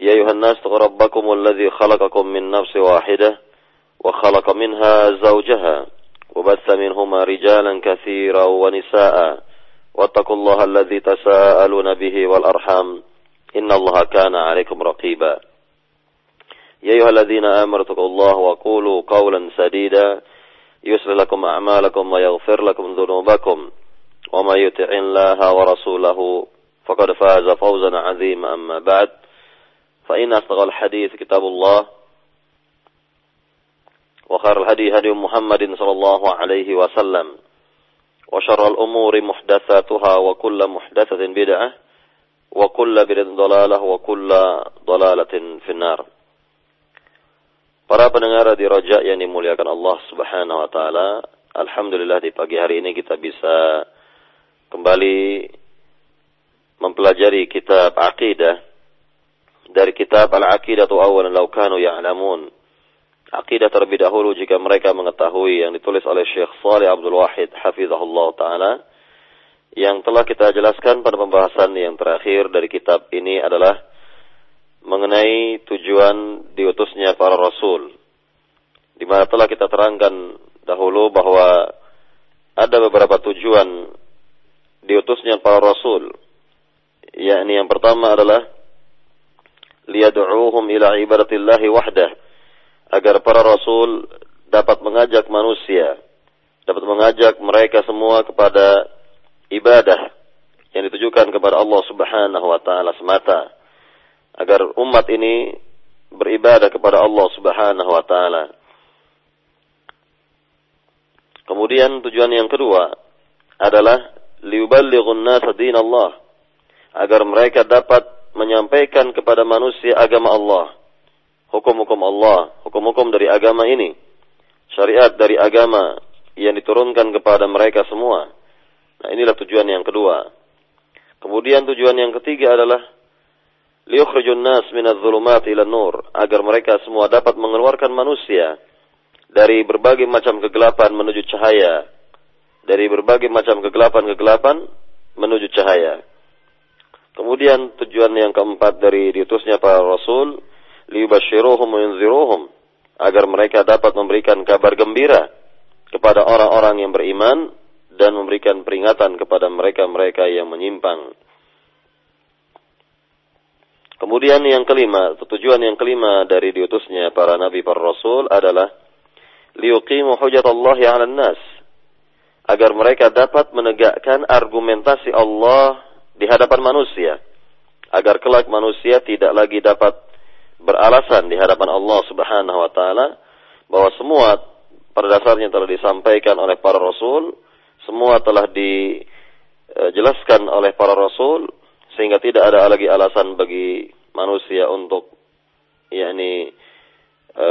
يا أيها الناس اتقوا ربكم الذي خلقكم من نفس واحدة وخلق منها زوجها وبث منهما رجالا كثيرا ونساء. واتقوا الله الذي تساءلون به والأرحام. إن الله كان عليكم رقيبا. يا أيها الذين آمنوا اتقوا الله وقولوا قولا سديدا. يسر لكم أعمالكم ويغفر لكم ذنوبكم. ومن يطع الله ورسوله فقد فاز فوزا عظيما. أما بعد فإن أصدق الحديث كتاب الله وخير الهدي هدي محمد صلى الله عليه وسلم وشر الأمور محدثاتها وكل محدثة بدعة وكل بدعة ضلالة وكل ضلالة في النار Para pendengar di Roja yang dimuliakan Allah Subhanahu wa taala, alhamdulillah di pagi hari ini kita bisa kembali mempelajari kitab akidah dari kitab Al-Aqidatu Awalan Law Kanu Ya'lamun. Akidah terlebih dahulu jika mereka mengetahui yang ditulis oleh Syekh Saleh Abdul Wahid hafizahullah taala yang telah kita jelaskan pada pembahasan yang terakhir dari kitab ini adalah mengenai tujuan diutusnya para rasul. Di mana telah kita terangkan dahulu bahwa ada beberapa tujuan diutusnya para rasul. Yakni yang pertama adalah liyad'uuhum ila ibadatillahi wahdah. Agar para rasul dapat mengajak manusia dapat mengajak mereka semua kepada ibadah yang ditujukan kepada Allah Subhanahu wa taala semata. Agar umat ini beribadah kepada Allah Subhanahu wa taala. Kemudian tujuan yang kedua adalah liuballighun nas Allah agar mereka dapat menyampaikan kepada manusia agama Allah, hukum-hukum Allah, hukum-hukum dari agama ini, syariat dari agama yang diturunkan kepada mereka semua. Nah, inilah tujuan yang kedua. Kemudian tujuan yang ketiga adalah liyukhrijun nas minadh-dhulumat ila nur agar mereka semua dapat mengeluarkan manusia dari berbagai macam kegelapan menuju cahaya dari berbagai macam kegelapan-kegelapan menuju cahaya kemudian tujuan yang keempat dari diutusnya para rasul liyubashshiruhum wa agar mereka dapat memberikan kabar gembira kepada orang-orang yang beriman dan memberikan peringatan kepada mereka-mereka yang menyimpang. Kemudian yang kelima, tujuan yang kelima dari diutusnya para nabi para rasul adalah liuqimu hujatallahi 'alan nas agar mereka dapat menegakkan argumentasi Allah di hadapan manusia agar kelak manusia tidak lagi dapat beralasan di hadapan Allah Subhanahu wa taala bahwa semua pada dasarnya telah disampaikan oleh para rasul, semua telah dijelaskan oleh para rasul sehingga tidak ada lagi alasan bagi manusia untuk yakni e,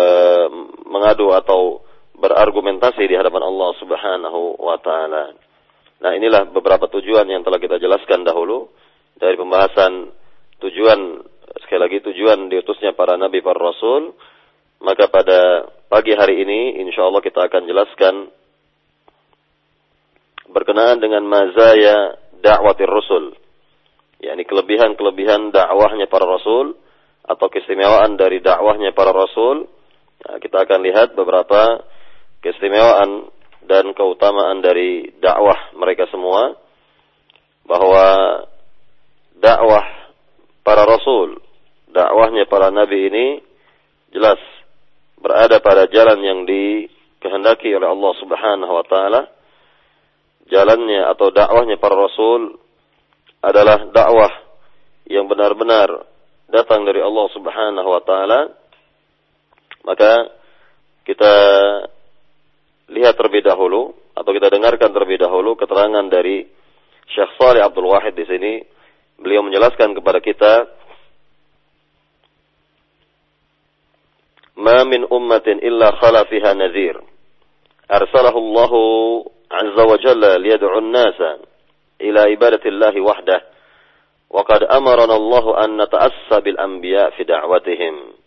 mengadu atau berargumentasi di hadapan Allah Subhanahu wa taala. Nah, inilah beberapa tujuan yang telah kita jelaskan dahulu dari pembahasan tujuan sekali lagi tujuan diutusnya para nabi para rasul. Maka pada pagi hari ini insya Allah kita akan jelaskan berkenaan dengan mazaya dakwatir rasul yakni kelebihan-kelebihan dakwahnya para rasul atau keistimewaan dari dakwahnya para rasul. Nah, kita akan lihat beberapa keistimewaan dan keutamaan dari dakwah mereka semua bahwa dakwah para rasul, dakwahnya para nabi ini jelas berada pada jalan yang dikehendaki oleh Allah Subhanahu wa taala. Jalannya atau dakwahnya para rasul adalah dakwah yang benar-benar datang dari Allah Subhanahu wa taala maka kita lihat terlebih dahulu atau kita dengarkan terlebih dahulu keterangan dari Syekh Saleh Abdul Wahid di sini. Beliau menjelaskan kepada kita ma min ummatin illa khala fiha nadhir. Arsalahu Allah azza wa jalla liyad'u an-nasa ila ibadati Allah wahdah. Wa qad amarana Allah an nata'assa bil anbiya fi da'watihim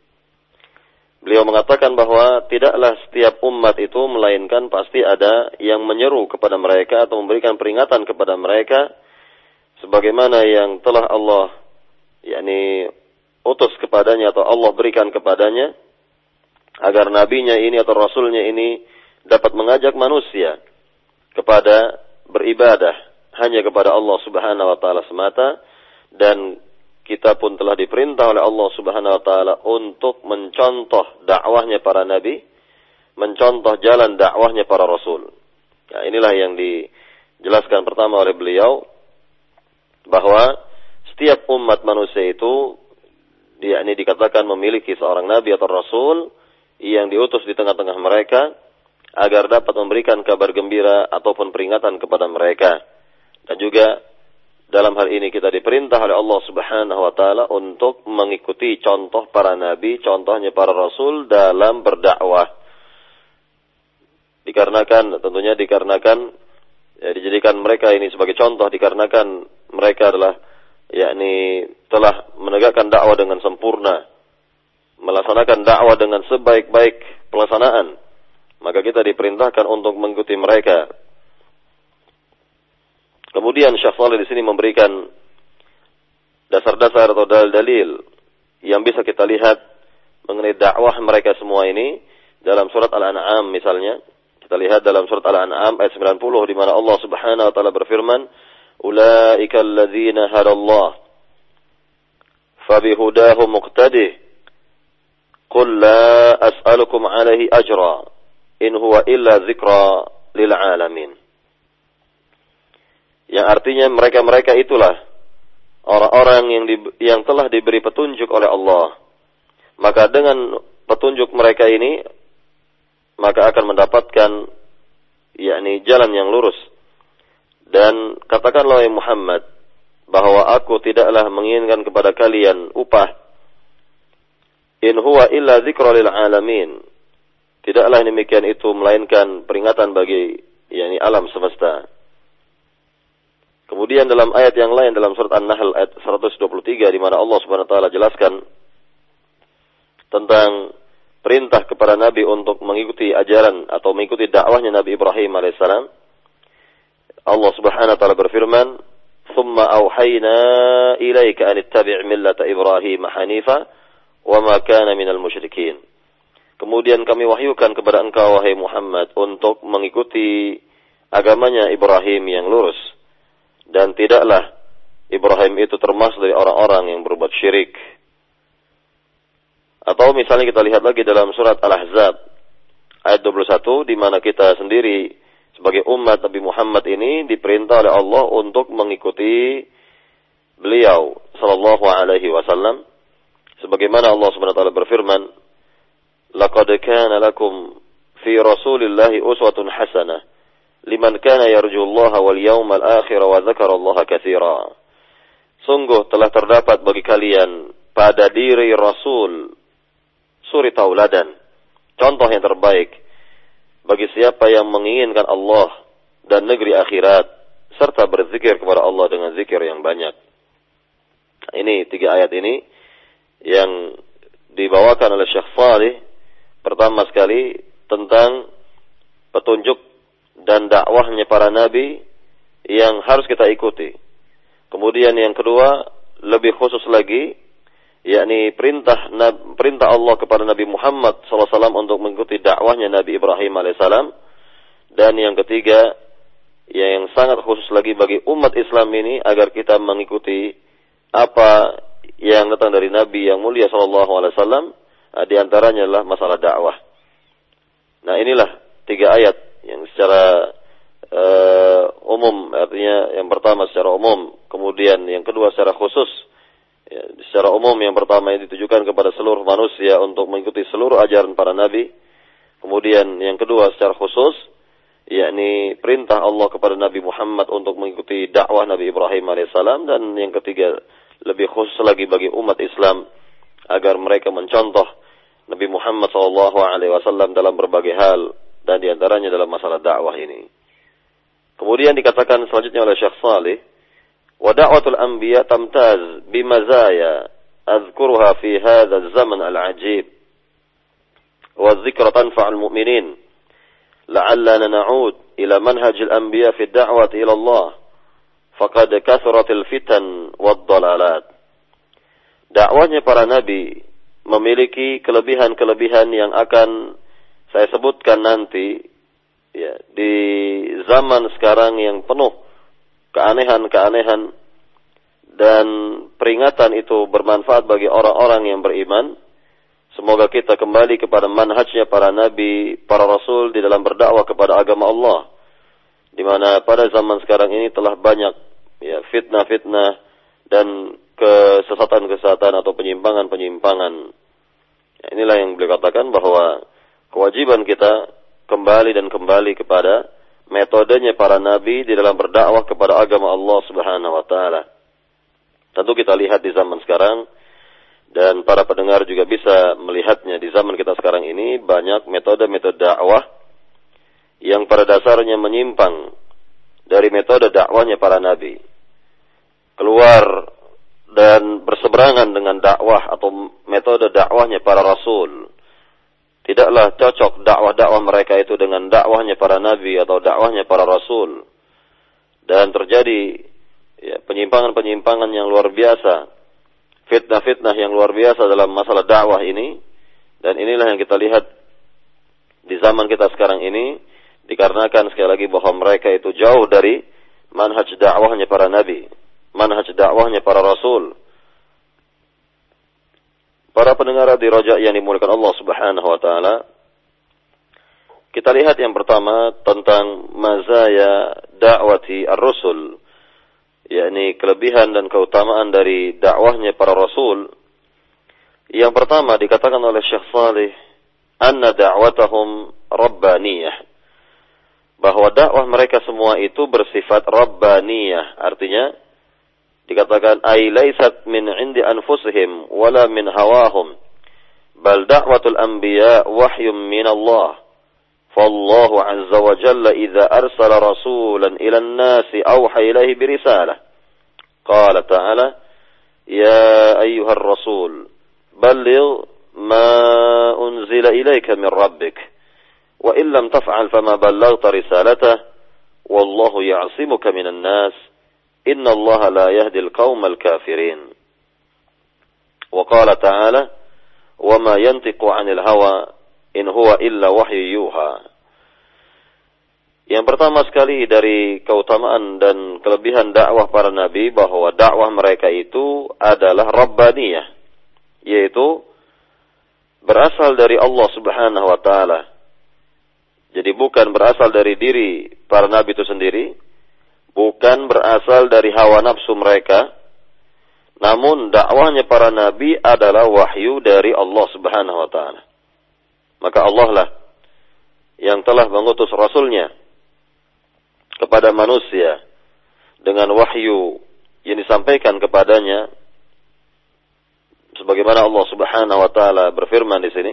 Beliau mengatakan bahwa tidaklah setiap umat itu melainkan pasti ada yang menyeru kepada mereka atau memberikan peringatan kepada mereka sebagaimana yang telah Allah yakni utus kepadanya atau Allah berikan kepadanya agar nabinya ini atau rasulnya ini dapat mengajak manusia kepada beribadah hanya kepada Allah Subhanahu wa taala semata dan kita pun telah diperintah oleh Allah Subhanahu wa taala untuk mencontoh dakwahnya para nabi, mencontoh jalan dakwahnya para rasul. Ya, inilah yang dijelaskan pertama oleh beliau bahwa setiap umat manusia itu dia ini dikatakan memiliki seorang nabi atau rasul yang diutus di tengah-tengah mereka agar dapat memberikan kabar gembira ataupun peringatan kepada mereka dan juga dalam hal ini kita diperintah oleh Allah Subhanahu wa taala untuk mengikuti contoh para nabi, contohnya para rasul dalam berdakwah. Dikarenakan tentunya dikarenakan ya, dijadikan mereka ini sebagai contoh dikarenakan mereka adalah yakni telah menegakkan dakwah dengan sempurna, melaksanakan dakwah dengan sebaik-baik pelaksanaan. Maka kita diperintahkan untuk mengikuti mereka Kemudian Syekh Saleh di sini memberikan dasar-dasar atau dalil-dalil yang bisa kita lihat mengenai dakwah mereka semua ini dalam surat Al-An'am misalnya. Kita lihat dalam surat Al-An'am ayat 90 di mana Allah Subhanahu wa taala berfirman, "Ulaika alladzina hadallah fabihudahu muqtadih qul la as'alukum alaihi ajra in huwa illa dzikra lil alamin." Yang artinya mereka-mereka itulah orang-orang yang di, yang telah diberi petunjuk oleh Allah. Maka dengan petunjuk mereka ini maka akan mendapatkan yakni jalan yang lurus. Dan katakanlah ya Muhammad bahwa aku tidaklah menginginkan kepada kalian upah. In huwa illa dzikra lil alamin. Tidaklah demikian itu melainkan peringatan bagi yakni alam semesta. Kemudian dalam ayat yang lain dalam surat An-Nahl ayat 123 di mana Allah Subhanahu wa taala jelaskan tentang perintah kepada Nabi untuk mengikuti ajaran atau mengikuti dakwahnya Nabi Ibrahim alaihissalam. Allah Subhanahu wa taala berfirman, "Tsumma auhayna ilaika an ittabi' millata Ibrahim hanifa wa ma kana minal musyrikin." Kemudian kami wahyukan kepada engkau wahai Muhammad untuk mengikuti agamanya Ibrahim yang lurus dan tidaklah Ibrahim itu termasuk dari orang-orang yang berbuat syirik. Atau misalnya kita lihat lagi dalam surat Al-Ahzab ayat 21 di mana kita sendiri sebagai umat Nabi Muhammad ini diperintah oleh Allah untuk mengikuti beliau sallallahu alaihi wasallam sebagaimana Allah Subhanahu wa taala berfirman laqad kana lakum fi rasulillahi uswatun hasanah liman kana yarjullaha wal yawmal akhir wa dzakarallaha katsira. Sungguh telah terdapat bagi kalian pada diri Rasul suri tauladan, contoh yang terbaik bagi siapa yang menginginkan Allah dan negeri akhirat serta berzikir kepada Allah dengan zikir yang banyak. Ini tiga ayat ini yang dibawakan oleh Syekh Salih pertama sekali tentang petunjuk dan dakwahnya para nabi yang harus kita ikuti. Kemudian yang kedua, lebih khusus lagi, yakni perintah perintah Allah kepada Nabi Muhammad SAW untuk mengikuti dakwahnya Nabi Ibrahim alaihissalam. Dan yang ketiga, yang sangat khusus lagi bagi umat Islam ini agar kita mengikuti apa yang datang dari Nabi yang mulia Alaihi Wasallam. Di antaranya adalah masalah dakwah. Nah inilah tiga ayat yang secara uh, umum artinya yang pertama secara umum kemudian yang kedua secara khusus ya, secara umum yang pertama yang ditujukan kepada seluruh manusia untuk mengikuti seluruh ajaran para nabi. Kemudian yang kedua secara khusus yakni perintah Allah kepada Nabi Muhammad untuk mengikuti dakwah Nabi Ibrahim alaihissalam dan yang ketiga lebih khusus lagi bagi umat Islam agar mereka mencontoh Nabi Muhammad SAW dalam berbagai hal dan di antaranya dalam masalah dakwah ini. Kemudian dikatakan selanjutnya oleh Syekh Salih, wa da'watul anbiya tamtaz bimazaya azkuruha fi hadha zaman al-ajib wa dhikra tanfa'ul mu'minin la'allana na'ud ila manhaj al-anbiya fi ad-da'wati ila Allah faqad kathratil fitan wad-dalalat. Dakwahnya para nabi memiliki kelebihan-kelebihan yang akan saya sebutkan nanti ya di zaman sekarang yang penuh keanehan-keanehan dan peringatan itu bermanfaat bagi orang-orang yang beriman. Semoga kita kembali kepada manhajnya para nabi, para rasul di dalam berdakwah kepada agama Allah. Di mana pada zaman sekarang ini telah banyak ya fitnah-fitnah dan kesesatan-kesesatan atau penyimpangan-penyimpangan inilah yang beliau katakan bahwa kewajiban kita kembali dan kembali kepada metodenya para nabi di dalam berdakwah kepada agama Allah Subhanahu wa taala. Tentu kita lihat di zaman sekarang dan para pendengar juga bisa melihatnya di zaman kita sekarang ini banyak metode-metode dakwah yang pada dasarnya menyimpang dari metode dakwahnya para nabi. Keluar dan berseberangan dengan dakwah atau metode dakwahnya para rasul. Tidaklah cocok dakwah-dakwah mereka itu dengan dakwahnya para nabi atau dakwahnya para rasul. Dan terjadi ya, penyimpangan-penyimpangan yang luar biasa, fitnah-fitnah yang luar biasa dalam masalah dakwah ini. Dan inilah yang kita lihat di zaman kita sekarang ini dikarenakan sekali lagi bahwa mereka itu jauh dari manhaj dakwahnya para nabi manhaj dakwahnya para rasul. Para pendengar di rojak yang dimuliakan Allah Subhanahu wa taala. Kita lihat yang pertama tentang mazaya dakwati ar-rusul, yakni kelebihan dan keutamaan dari dakwahnya para rasul. Yang pertama dikatakan oleh Syekh Salih, anna da'watahum rabbaniyah. Bahwa dakwah mereka semua itu bersifat rabbaniyah, artinya dikatakan ay laysat min indi anfusihim wala min hawahum. Bal da'watul anbiya wahyun min Allah. فالله عز وجل إذا أرسل رسولا إلى الناس أوحى إليه برسالة قال تعالى يا أيها الرسول بلغ ما أنزل إليك من ربك وإن لم تفعل فما بلغت رسالته والله يعصمك من الناس Inna Allah la kafirin. Wa qala ta'ala, wa ma yantiqu 'anil hawa in huwa illa wahyu yuha. Yang pertama sekali dari keutamaan dan kelebihan dakwah para nabi bahwa dakwah mereka itu adalah rabbaniyah, yaitu berasal dari Allah Subhanahu wa taala. Jadi bukan berasal dari diri para nabi itu sendiri, bukan berasal dari hawa nafsu mereka, namun dakwahnya para nabi adalah wahyu dari Allah Subhanahu wa taala. Maka Allah lah yang telah mengutus rasulnya kepada manusia dengan wahyu yang disampaikan kepadanya sebagaimana Allah Subhanahu wa taala berfirman di sini.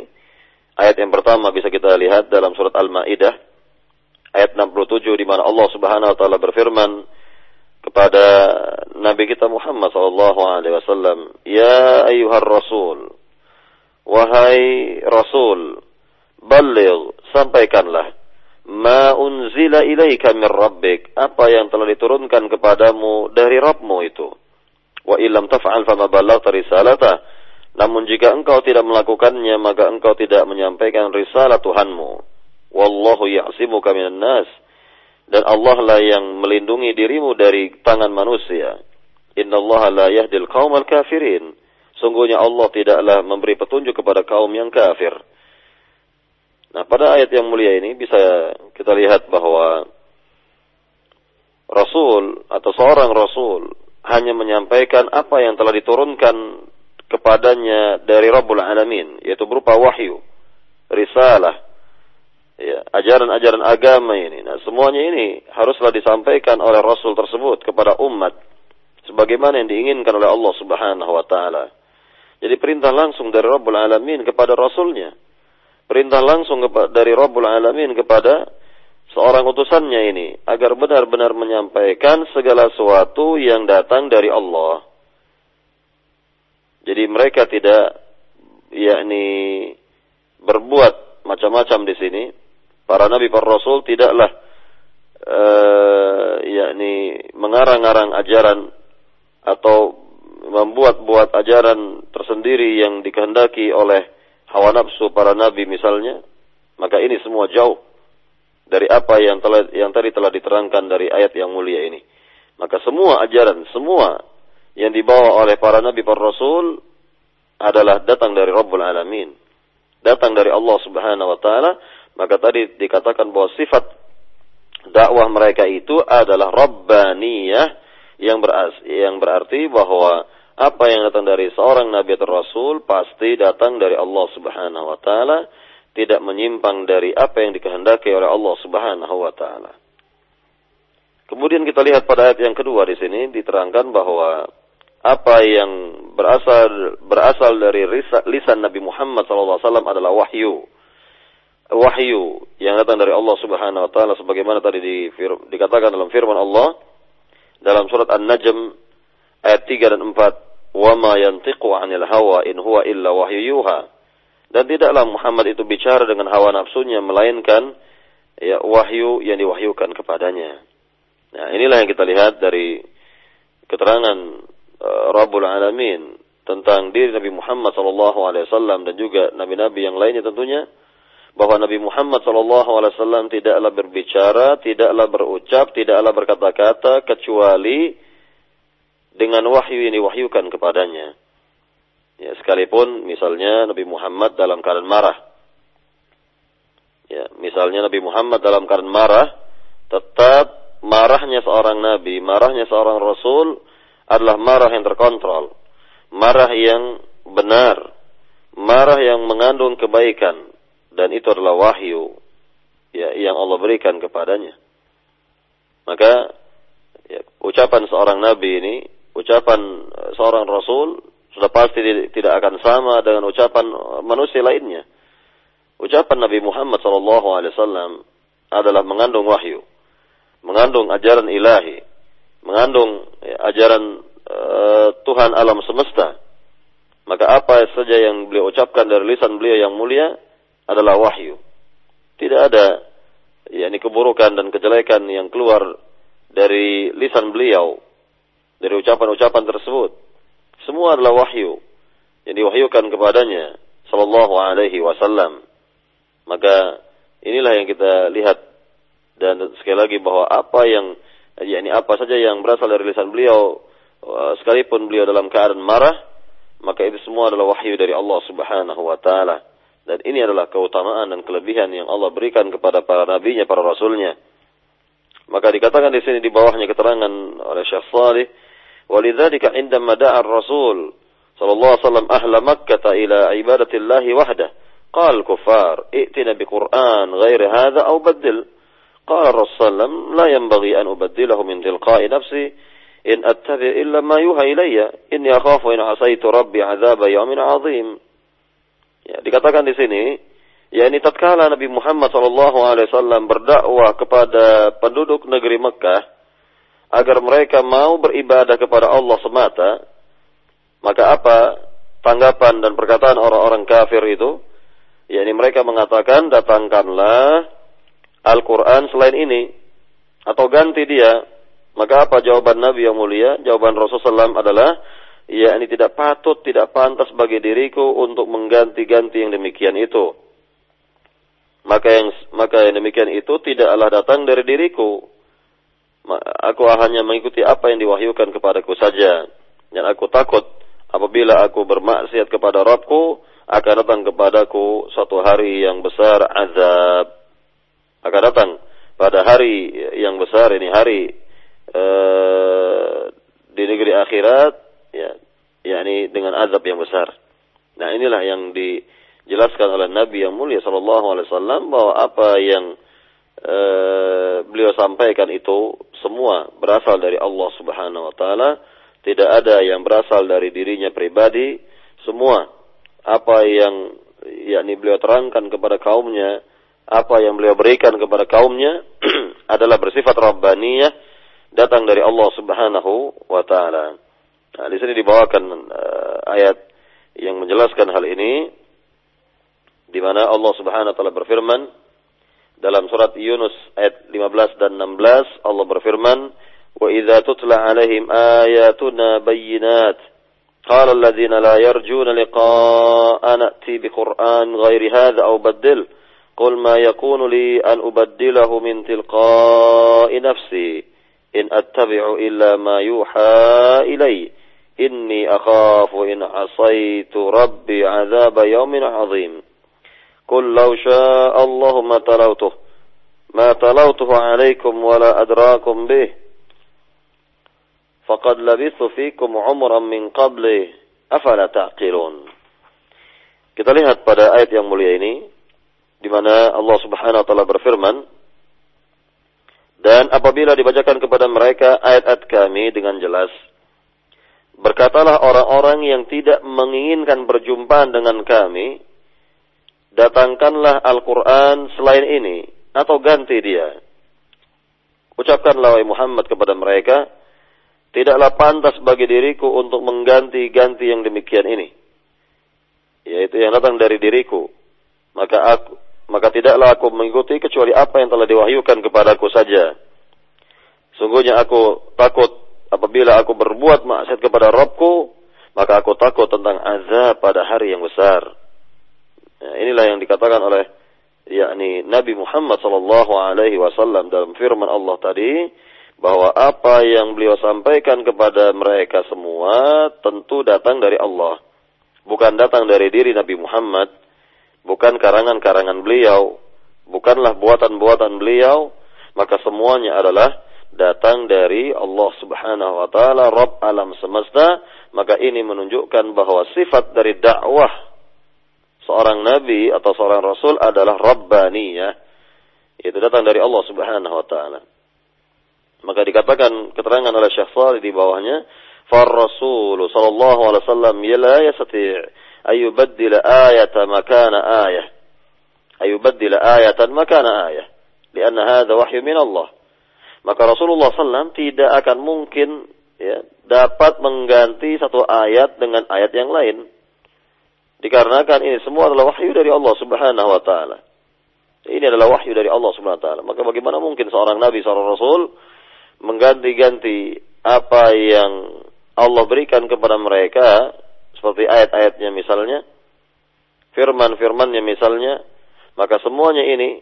Ayat yang pertama bisa kita lihat dalam surat Al-Maidah ayat 67 di mana Allah Subhanahu wa taala berfirman kepada Nabi kita Muhammad sallallahu alaihi wasallam, "Ya ayyuhar rasul, wahai rasul, balligh, sampaikanlah ma unzila ilaika min rabbik, apa yang telah diturunkan kepadamu dari Rabbmu itu. Wa illam taf'al fama ballaghta risalata. Namun jika engkau tidak melakukannya, maka engkau tidak menyampaikan risalah Tuhanmu. Wallahu ya'simuka minan nas. Dan Allah lah yang melindungi dirimu dari tangan manusia. Inna Allah la yahdil qawmal kafirin. Sungguhnya Allah tidaklah memberi petunjuk kepada kaum yang kafir. Nah, pada ayat yang mulia ini bisa kita lihat bahwa Rasul atau seorang Rasul hanya menyampaikan apa yang telah diturunkan kepadanya dari Rabbul Alamin, yaitu berupa wahyu, risalah, ya, ajaran-ajaran agama ini. Nah, semuanya ini haruslah disampaikan oleh Rasul tersebut kepada umat sebagaimana yang diinginkan oleh Allah Subhanahu wa taala. Jadi perintah langsung dari Rabbul Alamin kepada Rasulnya. Perintah langsung dari Rabbul Alamin kepada seorang utusannya ini. Agar benar-benar menyampaikan segala sesuatu yang datang dari Allah. Jadi mereka tidak yakni berbuat macam-macam di sini. Para nabi, para rasul tidaklah uh, yakni mengarang-arang ajaran atau membuat-buat ajaran tersendiri yang dikehendaki oleh hawa nafsu para nabi misalnya, maka ini semua jauh dari apa yang telah yang tadi telah diterangkan dari ayat yang mulia ini. Maka semua ajaran, semua yang dibawa oleh para nabi para rasul adalah datang dari Rabbul Alamin. Datang dari Allah Subhanahu wa taala, maka tadi dikatakan bahwa sifat dakwah mereka itu adalah rabbaniyah yang yang berarti bahwa apa yang datang dari seorang nabi atau rasul pasti datang dari Allah Subhanahu wa taala, tidak menyimpang dari apa yang dikehendaki oleh Allah Subhanahu wa taala. Kemudian kita lihat pada ayat yang kedua di sini diterangkan bahwa apa yang berasal berasal dari lisan Nabi Muhammad SAW adalah wahyu. Wahyu yang datang dari Allah Subhanahu wa taala sebagaimana tadi di, dikatakan dalam firman Allah dalam surat An-Najm ayat 3 dan 4 wa ma yantiqu 'anil hawa in huwa illa wahyu yuha. Dan tidaklah Muhammad itu bicara dengan hawa nafsunya melainkan ya wahyu yang diwahyukan kepadanya. Nah, inilah yang kita lihat dari keterangan uh, Rabbul Alamin tentang diri Nabi Muhammad sallallahu alaihi wasallam dan juga nabi-nabi yang lainnya tentunya bahwa Nabi Muhammad wasallam tidaklah berbicara, tidaklah berucap, tidaklah berkata-kata kecuali dengan wahyu yang diwahyukan kepadanya. Ya, sekalipun misalnya Nabi Muhammad dalam keadaan marah. Ya, misalnya Nabi Muhammad dalam keadaan marah, tetap marahnya seorang nabi, marahnya seorang rasul adalah marah yang terkontrol, marah yang benar, marah yang mengandung kebaikan dan itu adalah wahyu ya yang Allah berikan kepadanya. Maka ya, ucapan seorang nabi ini ucapan eh, seorang rasul sudah pasti tidak akan sama dengan ucapan manusia lainnya. Ucapan Nabi Muhammad SAW adalah mengandung wahyu, mengandung ajaran ilahi, mengandung ya, ajaran uh, Tuhan alam semesta. Maka apa saja yang beliau ucapkan dari lisan beliau yang mulia adalah wahyu. Tidak ada yakni keburukan dan kejelekan yang keluar dari lisan beliau dari ucapan-ucapan tersebut. Semua adalah wahyu yang diwahyukan kepadanya sallallahu alaihi wasallam. Maka inilah yang kita lihat dan sekali lagi bahwa apa yang yakni apa saja yang berasal dari lisan beliau uh, sekalipun beliau dalam keadaan marah maka itu semua adalah wahyu dari Allah Subhanahu wa taala dan ini adalah keutamaan dan kelebihan yang Allah berikan kepada para nabinya para rasulnya maka dikatakan di sini di bawahnya keterangan oleh Syekh Salih ولذلك عندما دعا الرسول صلى الله عليه وسلم أهل مكة إلى عبادة الله وحده قال الكفار ائتنا بقرآن غير هذا أو بدل قال الرسول صلى الله عليه وسلم لا ينبغي أن أبدله من تلقاء نفسي إن أتبع إلا ما يوحى إلي إني أخاف إن عصيت ربي عذاب يوم عظيم ya, dikatakan di sini yakni tatkala Nabi Muhammad SAW berdakwah kepada penduduk negeri Mekah agar mereka mau beribadah kepada Allah semata, maka apa tanggapan dan perkataan orang-orang kafir itu? yakni mereka mengatakan datangkanlah Al-Quran selain ini atau ganti dia maka apa jawaban Nabi yang mulia jawaban Rasulullah SAW adalah ya ini tidak patut tidak pantas bagi diriku untuk mengganti-ganti yang demikian itu maka yang maka yang demikian itu tidaklah datang dari diriku aku hanya mengikuti apa yang diwahyukan kepadaku saja. Dan aku takut apabila aku bermaksiat kepada Rabbku, akan datang kepadaku suatu hari yang besar azab. Akan datang pada hari yang besar ini hari uh, di negeri akhirat ya yakni dengan azab yang besar. Nah, inilah yang dijelaskan oleh Nabi yang mulia sallallahu alaihi wasallam bahwa apa yang Eh, beliau sampaikan itu semua berasal dari Allah Subhanahu wa taala, tidak ada yang berasal dari dirinya pribadi, semua apa yang yakni beliau terangkan kepada kaumnya, apa yang beliau berikan kepada kaumnya adalah bersifat rabbaniyah datang dari Allah Subhanahu wa taala. Nah, di sini dibawakan uh, ayat yang menjelaskan hal ini di mana Allah Subhanahu wa taala berfirman dalam surat Yunus ayat 15 dan 16 Allah berfirman wa idza tutla alaihim ayatuna bayyinat qala alladziina la yarjuuna liqaa'ana ati biqur'an ghairi hadza aw baddil qul ma yakunu li an ubaddilahu min tilqaa'i nafsi. إن أتبع إلا ما يوحى إلي. إني أخاف إن عصيت ربي عذاب يوم عظيم. قل لو شاء الله ما تلوته ما تلوته عليكم ولا أدراكم به. فقد لبثت فيكم عمرا من قبل أفلا تعقلون. Kita lihat pada ayat yang mulia ini di mana Allah Subhanahu wa taala berfirman dan apabila dibacakan kepada mereka ayat-ayat kami dengan jelas berkatalah orang-orang yang tidak menginginkan berjumpa dengan kami datangkanlah Al-Qur'an selain ini atau ganti dia ucapkanlah Muhammad kepada mereka tidaklah pantas bagi diriku untuk mengganti-ganti yang demikian ini. Yaitu yang datang dari diriku. Maka aku, maka tidaklah aku mengikuti kecuali apa yang telah diwahyukan kepadaku saja. Sungguhnya aku takut apabila aku berbuat maksiat kepada Rabbku, maka aku takut tentang azab pada hari yang besar. Nah, inilah yang dikatakan oleh yakni Nabi Muhammad sallallahu alaihi wasallam dalam firman Allah tadi, bahwa apa yang beliau sampaikan kepada mereka semua tentu datang dari Allah. Bukan datang dari diri Nabi Muhammad, bukan karangan-karangan beliau, bukanlah buatan-buatan beliau, maka semuanya adalah datang dari Allah Subhanahu wa taala, Rabb alam semesta, maka ini menunjukkan bahwa sifat dari dakwah seorang nabi atau seorang rasul adalah rabbaniyah. Itu datang dari Allah Subhanahu wa taala. Maka dikatakan keterangan oleh Syekh Salih di bawahnya, "Far Rasul sallallahu alaihi wasallam la yastati' yubaddil ayata makana ayah." Ay yubaddil ayatan makana ayah. Karena hadha wahyu min Allah. Maka Rasulullah SAW tidak akan mungkin ya, dapat mengganti satu ayat dengan ayat yang lain. Dikarenakan ini semua adalah wahyu dari Allah Subhanahu wa taala. Ini adalah wahyu dari Allah Subhanahu wa taala. Maka bagaimana mungkin seorang nabi, seorang rasul mengganti-ganti apa yang Allah berikan kepada mereka seperti ayat-ayatnya misalnya, firman-firmannya misalnya, maka semuanya ini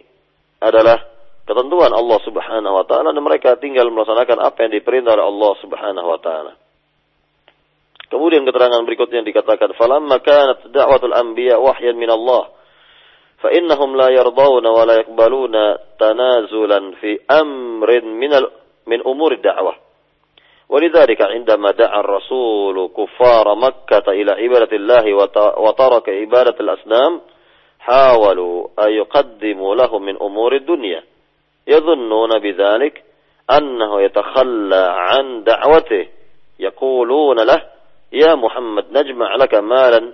adalah ketentuan Allah Subhanahu wa taala dan mereka tinggal melaksanakan apa yang diperintah oleh Allah Subhanahu wa taala. Kemudian keterangan berikutnya dikatakan falamma kanat da'watul anbiya wahyan min Allah fa innahum la yardawna wa la yaqbaluna tanazulan fi amrin min al. ولذلك عندما دعا الرسول كفار مكة إلى عبادة الله وترك عبادة الأصنام حاولوا أن يقدموا لهم من أمور الدنيا. يظنون بذلك أنه يتخلى عن دعوته. يقولون له يا محمد نجمع لك مالا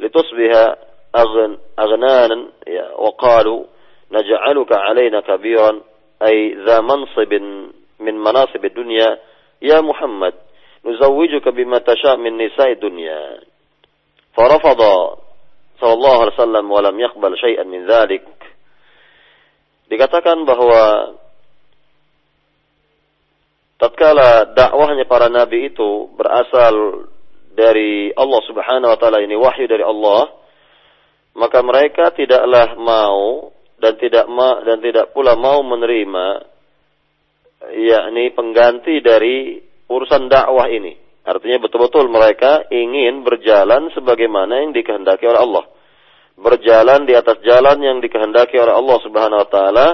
لتصبح أغن أغنانا. وقالوا نجعلك علينا كبيرا. أي ذا منصب من مناصب الدنيا Ya Muhammad, nuzawwijuka bima tasha min nisa'i dunya. Farafada sallallahu alaihi wasallam wa lam yaqbal shay'an min dhalik. Dikatakan bahwa tatkala dakwahnya para nabi itu berasal dari Allah Subhanahu wa taala ini wahyu dari Allah, maka mereka tidaklah mau dan tidak ma dan tidak pula mau menerima yakni pengganti dari urusan dakwah ini. Artinya betul-betul mereka ingin berjalan sebagaimana yang dikehendaki oleh Allah. Berjalan di atas jalan yang dikehendaki oleh Allah Subhanahu wa taala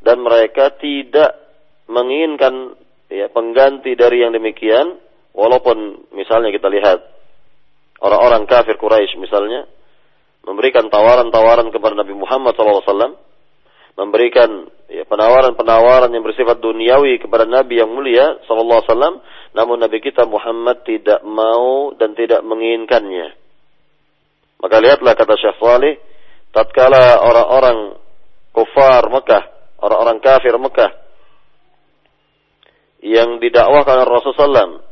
dan mereka tidak menginginkan ya pengganti dari yang demikian walaupun misalnya kita lihat orang-orang kafir Quraisy misalnya memberikan tawaran-tawaran kepada Nabi Muhammad SAW memberikan ya, penawaran-penawaran yang bersifat duniawi kepada Nabi yang mulia sallallahu alaihi wasallam. Namun Nabi kita Muhammad tidak mau dan tidak menginginkannya. Maka lihatlah kata Syekh Salih, tatkala orang-orang kufar Mekah, orang-orang kafir Mekah yang didakwahkan Rasulullah SAW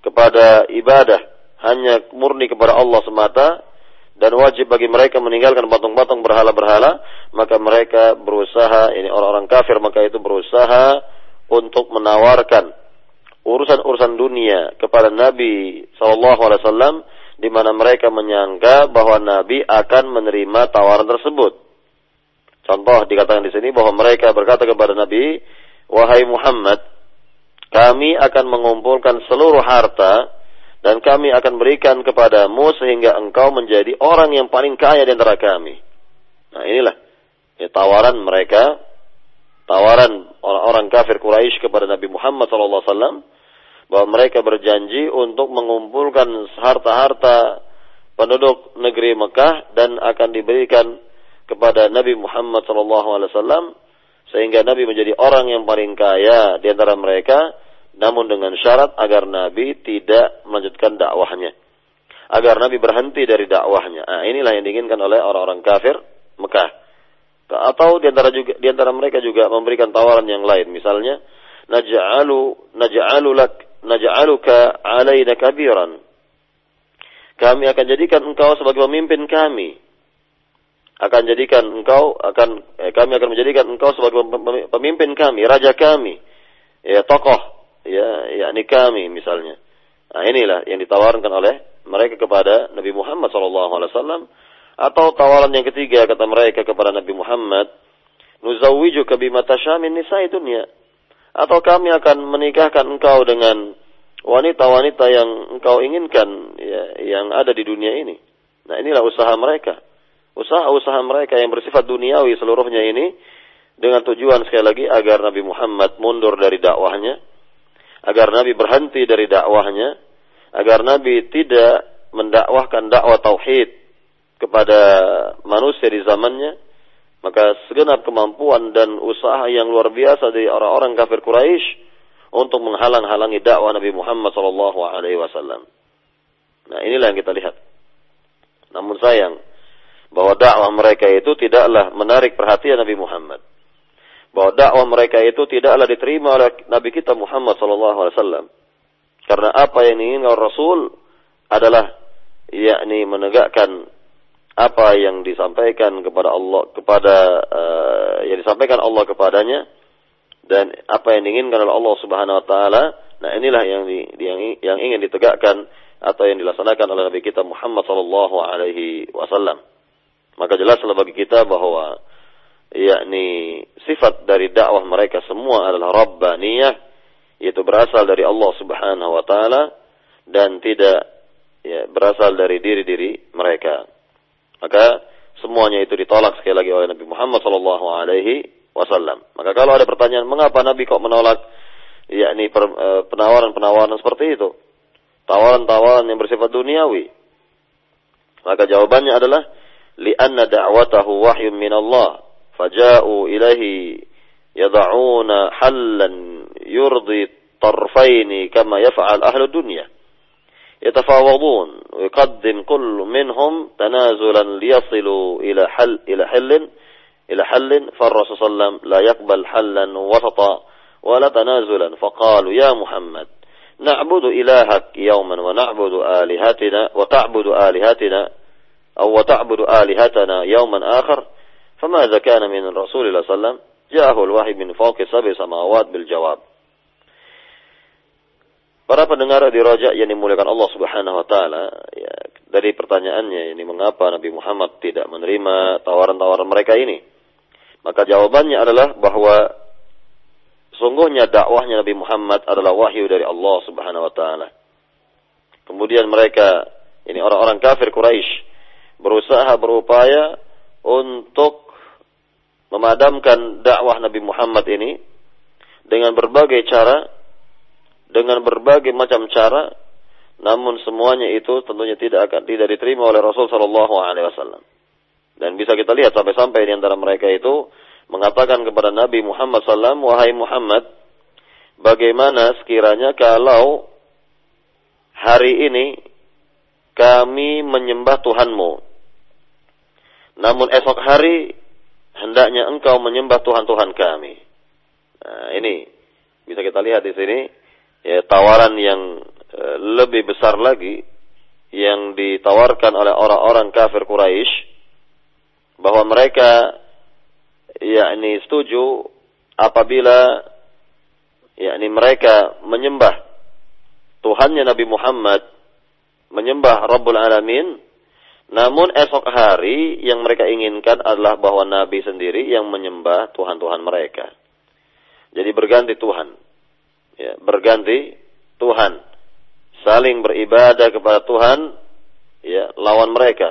kepada ibadah hanya murni kepada Allah semata dan wajib bagi mereka meninggalkan patung-patung berhala-berhala, maka mereka berusaha, ini orang-orang kafir maka itu berusaha untuk menawarkan urusan-urusan dunia kepada Nabi SAW di mana mereka menyangka bahwa Nabi akan menerima tawaran tersebut. Contoh dikatakan di sini bahwa mereka berkata kepada Nabi, "Wahai Muhammad, kami akan mengumpulkan seluruh harta dan kami akan berikan kepadamu sehingga engkau menjadi orang yang paling kaya di antara kami." Nah, inilah ya, tawaran mereka, tawaran orang-orang kafir Quraisy kepada Nabi Muhammad SAW bahwa mereka berjanji untuk mengumpulkan harta-harta penduduk negeri Mekah dan akan diberikan kepada Nabi Muhammad SAW sehingga Nabi menjadi orang yang paling kaya di antara mereka namun dengan syarat agar Nabi tidak melanjutkan dakwahnya. Agar Nabi berhenti dari dakwahnya. Nah, inilah yang diinginkan oleh orang-orang kafir Mekah. Atau di antara juga di antara mereka juga memberikan tawaran yang lain. Misalnya naj'alu naj'alu lak naj'aluka alaina kabiran. Kami akan jadikan engkau sebagai pemimpin kami. Akan jadikan engkau akan eh, kami akan menjadikan engkau sebagai pemimpin kami, raja kami, ya tokoh, ya yakni kami misalnya. Nah, inilah yang ditawarkan oleh mereka kepada Nabi Muhammad SAW atau tawaran yang ketiga kata mereka kepada Nabi Muhammad, nuzawwijuka bima tashamin nisa'i dunya. Atau kami akan menikahkan engkau dengan wanita-wanita yang engkau inginkan ya, yang ada di dunia ini. Nah, inilah usaha mereka usaha-usaha mereka yang bersifat duniawi seluruhnya ini dengan tujuan sekali lagi agar Nabi Muhammad mundur dari dakwahnya, agar Nabi berhenti dari dakwahnya, agar Nabi tidak mendakwahkan dakwah tauhid kepada manusia di zamannya, maka segenap kemampuan dan usaha yang luar biasa dari orang-orang kafir Quraisy untuk menghalang-halangi dakwah Nabi Muhammad wasallam. Nah, inilah yang kita lihat. Namun sayang, bahwa dakwah mereka itu tidaklah menarik perhatian Nabi Muhammad. Bahwa dakwah mereka itu tidaklah diterima oleh Nabi kita Muhammad sallallahu alaihi wasallam. Karena apa yang diinginkan Rasul adalah yakni menegakkan apa yang disampaikan kepada Allah kepada uh, yang disampaikan Allah kepadanya dan apa yang diinginkan oleh Allah Subhanahu wa taala. Nah, inilah yang di, yang yang ingin ditegakkan atau yang dilaksanakan oleh Nabi kita Muhammad sallallahu alaihi wasallam. Maka jelaslah bagi kita bahwa yakni sifat dari dakwah mereka semua adalah rabbaniyah yaitu berasal dari Allah Subhanahu wa taala dan tidak ya, berasal dari diri-diri mereka. Maka semuanya itu ditolak sekali lagi oleh Nabi Muhammad sallallahu alaihi wasallam. Maka kalau ada pertanyaan mengapa Nabi kok menolak yakni e, penawaran-penawaran seperti itu? Tawaran-tawaran yang bersifat duniawi. Maka jawabannya adalah li'anna da'watahu wahyun min Allah فجاءوا إليه يضعون حلا يرضي الطرفين كما يفعل أهل الدنيا. يتفاوضون ويقدم كل منهم تنازلا ليصلوا إلى حل إلى حل إلى حل. فالرسول صلى الله عليه وسلم لا يقبل حلا وسطا ولا تنازلا. فقالوا يا محمد نعبد إلهك يوما ونعبد آلهتنا وتعبد آلهتنا أو وتعبد آلهتنا يوما آخر. فماذا كان من الرسول صلى الله عليه وسلم جاءه الوحي من فوق سبع سماوات بالجواب Para pendengar di rojak yang dimuliakan Allah Subhanahu wa taala, ya, dari pertanyaannya ini mengapa Nabi Muhammad tidak menerima tawaran-tawaran mereka ini? Maka jawabannya adalah bahwa sungguhnya dakwahnya Nabi Muhammad adalah wahyu dari Allah Subhanahu wa taala. Kemudian mereka ini orang-orang kafir Quraisy berusaha berupaya untuk memadamkan dakwah Nabi Muhammad ini dengan berbagai cara, dengan berbagai macam cara, namun semuanya itu tentunya tidak akan tidak diterima oleh Rasul Shallallahu Alaihi Wasallam. Dan bisa kita lihat sampai-sampai di antara mereka itu mengatakan kepada Nabi Muhammad SAW, wahai Muhammad, bagaimana sekiranya kalau hari ini kami menyembah Tuhanmu Namun esok hari hendaknya engkau menyembah Tuhan-Tuhan kami. Nah, ini bisa kita lihat di sini ya tawaran yang e, lebih besar lagi yang ditawarkan oleh orang-orang kafir Quraisy bahwa mereka yakni setuju apabila yakni mereka menyembah Tuhannya Nabi Muhammad menyembah Rabbul Alamin namun esok hari yang mereka inginkan adalah bahwa Nabi sendiri yang menyembah Tuhan-Tuhan mereka. Jadi berganti Tuhan. Ya, berganti Tuhan. Saling beribadah kepada Tuhan ya, lawan mereka.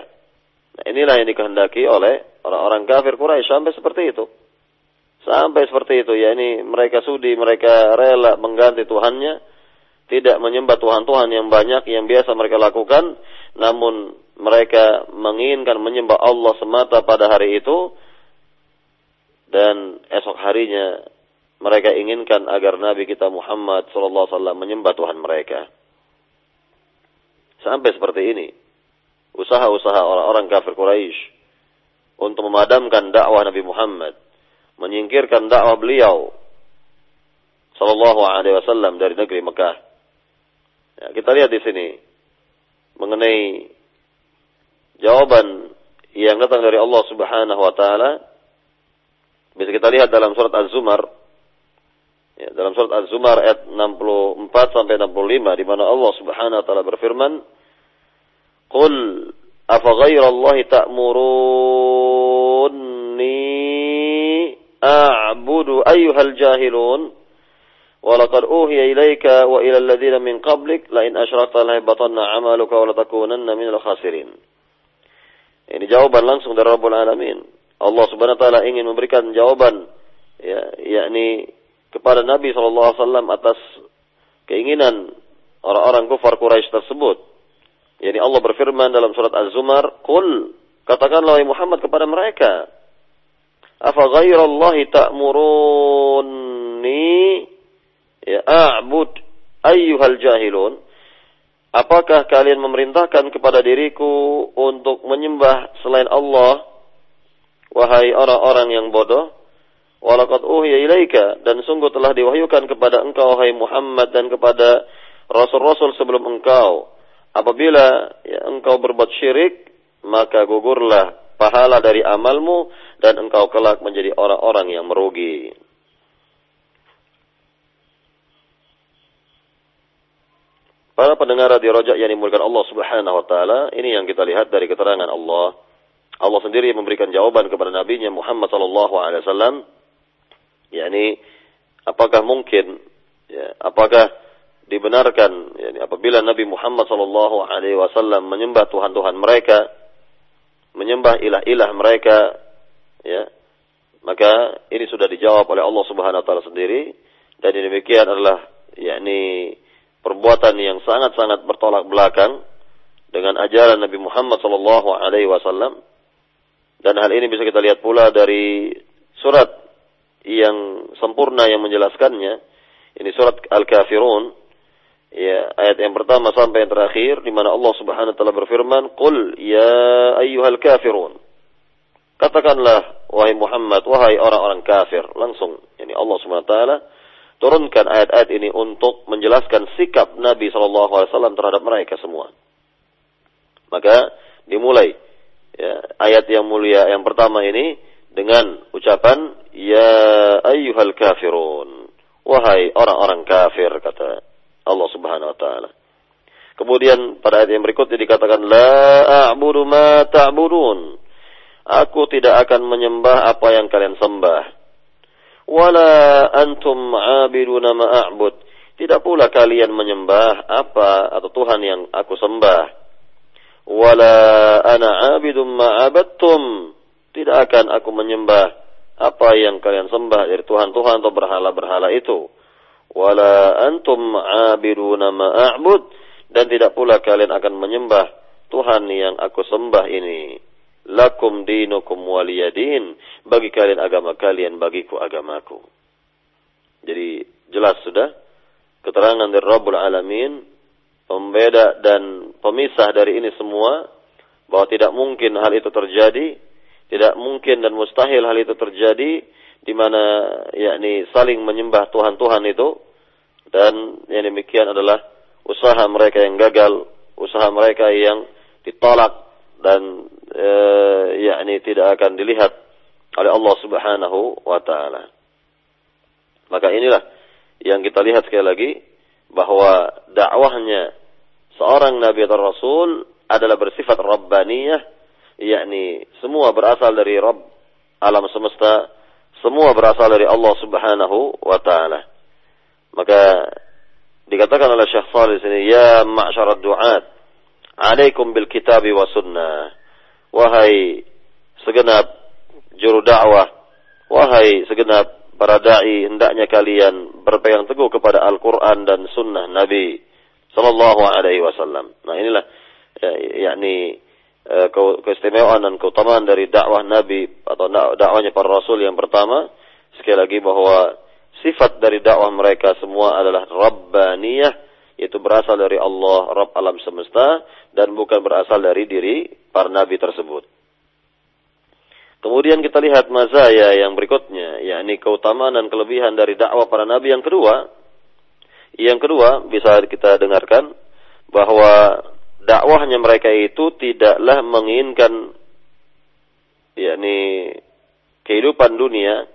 Nah, inilah yang dikehendaki oleh orang-orang kafir Quraisy sampai seperti itu. Sampai seperti itu ya ini mereka sudi, mereka rela mengganti Tuhannya, tidak menyembah Tuhan-Tuhan yang banyak yang biasa mereka lakukan, namun mereka menginginkan menyembah Allah semata pada hari itu dan esok harinya mereka inginkan agar Nabi kita Muhammad sallallahu alaihi wasallam menyembah Tuhan mereka. Sampai seperti ini. Usaha-usaha orang-orang kafir Quraisy untuk memadamkan dakwah Nabi Muhammad, menyingkirkan dakwah beliau sallallahu alaihi wasallam dari negeri Mekah. Ya, kita lihat di sini mengenai jawaban yang datang dari Allah Subhanahu wa taala bisa kita lihat dalam surat Az-Zumar ya, dalam surat Az-Zumar ayat 64 sampai 65 di mana Allah Subhanahu wa taala berfirman Qul afa ghairallahi ta'murunni a'budu ayyuhal jahilun ولقد أوهي إليك وإلى الذين من قبلك لئن أشركت لهبطن عملك ولتكونن من الخاسرين ini jawaban langsung dari Rabbul Alamin. Allah Subhanahu wa taala ingin memberikan jawaban ya yakni kepada Nabi sallallahu alaihi wasallam atas keinginan orang-orang kufar Quraisy tersebut. Yani Allah berfirman dalam surat Az-Zumar, "Qul katakanlah wahai Muhammad kepada mereka, afa ghairallahi ta'muruni ya a'bud ayyuhal jahilun?" Apakah kalian memerintahkan kepada diriku untuk menyembah selain Allah? Wahai orang-orang yang bodoh. Walaqad uhiya ilaika. Dan sungguh telah diwahyukan kepada engkau, wahai Muhammad, dan kepada Rasul-Rasul sebelum engkau. Apabila ya, engkau berbuat syirik, maka gugurlah pahala dari amalmu, dan engkau kelak menjadi orang-orang yang merugi. Para pendengar radio rojak yang dimulakan Allah Subhanahu wa taala, ini yang kita lihat dari keterangan Allah. Allah sendiri memberikan jawaban kepada nabinya Muhammad sallallahu alaihi wasallam. yakni apakah mungkin ya, apakah dibenarkan yakni apabila Nabi Muhammad sallallahu alaihi wasallam menyembah tuhan-tuhan mereka, menyembah ilah-ilah mereka ya, maka ini sudah dijawab oleh Allah Subhanahu wa taala sendiri dan demikian adalah yakni perbuatan yang sangat-sangat bertolak belakang dengan ajaran Nabi Muhammad sallallahu alaihi wasallam. Dan hal ini bisa kita lihat pula dari surat yang sempurna yang menjelaskannya. Ini surat Al-Kafirun. Ya, ayat yang pertama sampai yang terakhir di mana Allah Subhanahu wa taala berfirman, "Qul ya ayyuhal kafirun." Katakanlah wahai Muhammad, wahai orang-orang kafir. Langsung, ini Allah Subhanahu wa taala turunkan ayat-ayat ini untuk menjelaskan sikap Nabi Wasallam terhadap mereka semua. Maka dimulai ya, ayat yang mulia yang pertama ini dengan ucapan Ya ayyuhal kafirun Wahai orang-orang kafir kata Allah Subhanahu wa taala. Kemudian pada ayat yang berikutnya dikatakan la a'budu ma ta'budun. Aku tidak akan menyembah apa yang kalian sembah wala antum abiduna ma'abud. Tidak pula kalian menyembah apa atau Tuhan yang aku sembah. Wala ana abidum ma'abadtum. Tidak akan aku menyembah apa yang kalian sembah dari Tuhan-Tuhan atau berhala-berhala itu. Wala antum abiduna ma'abud. Dan tidak pula kalian akan menyembah Tuhan yang aku sembah ini lakum dinukum waliyadin. Bagi kalian agama kalian bagiku agamaku. Jadi jelas sudah. Keterangan dari Rabbul Alamin pembeda dan pemisah dari ini semua bahwa tidak mungkin hal itu terjadi Tidak mungkin dan mustahil hal itu terjadi di mana yakni saling menyembah Tuhan-Tuhan itu dan yang demikian adalah usaha mereka yang gagal, usaha mereka yang ditolak dan e, yakni tidak akan dilihat oleh Allah Subhanahu wa taala. Maka inilah yang kita lihat sekali lagi bahwa dakwahnya seorang nabi atau rasul adalah bersifat rabbaniyah yakni semua berasal dari Rabb alam semesta semua berasal dari Allah Subhanahu wa taala maka dikatakan oleh Syekh Shalih sini ya ma'syarat du'at alaikum bil kitabi wa sunnah wahai segenap juru dakwah wahai segenap para dai hendaknya kalian berpegang teguh kepada Al-Qur'an dan sunnah Nabi sallallahu alaihi wasallam. Nah, inilah ya, yakni eh, keistimewaan dan keutamaan dari dakwah Nabi atau dakwahnya para rasul yang pertama sekali lagi bahwa sifat dari dakwah mereka semua adalah rabbaniyah yaitu berasal dari Allah Rabb alam semesta dan bukan berasal dari diri para nabi tersebut. Kemudian kita lihat mazaya yang berikutnya, yakni keutamaan dan kelebihan dari dakwah para nabi yang kedua. Yang kedua, bisa kita dengarkan bahwa dakwahnya mereka itu tidaklah menginginkan yakni kehidupan dunia.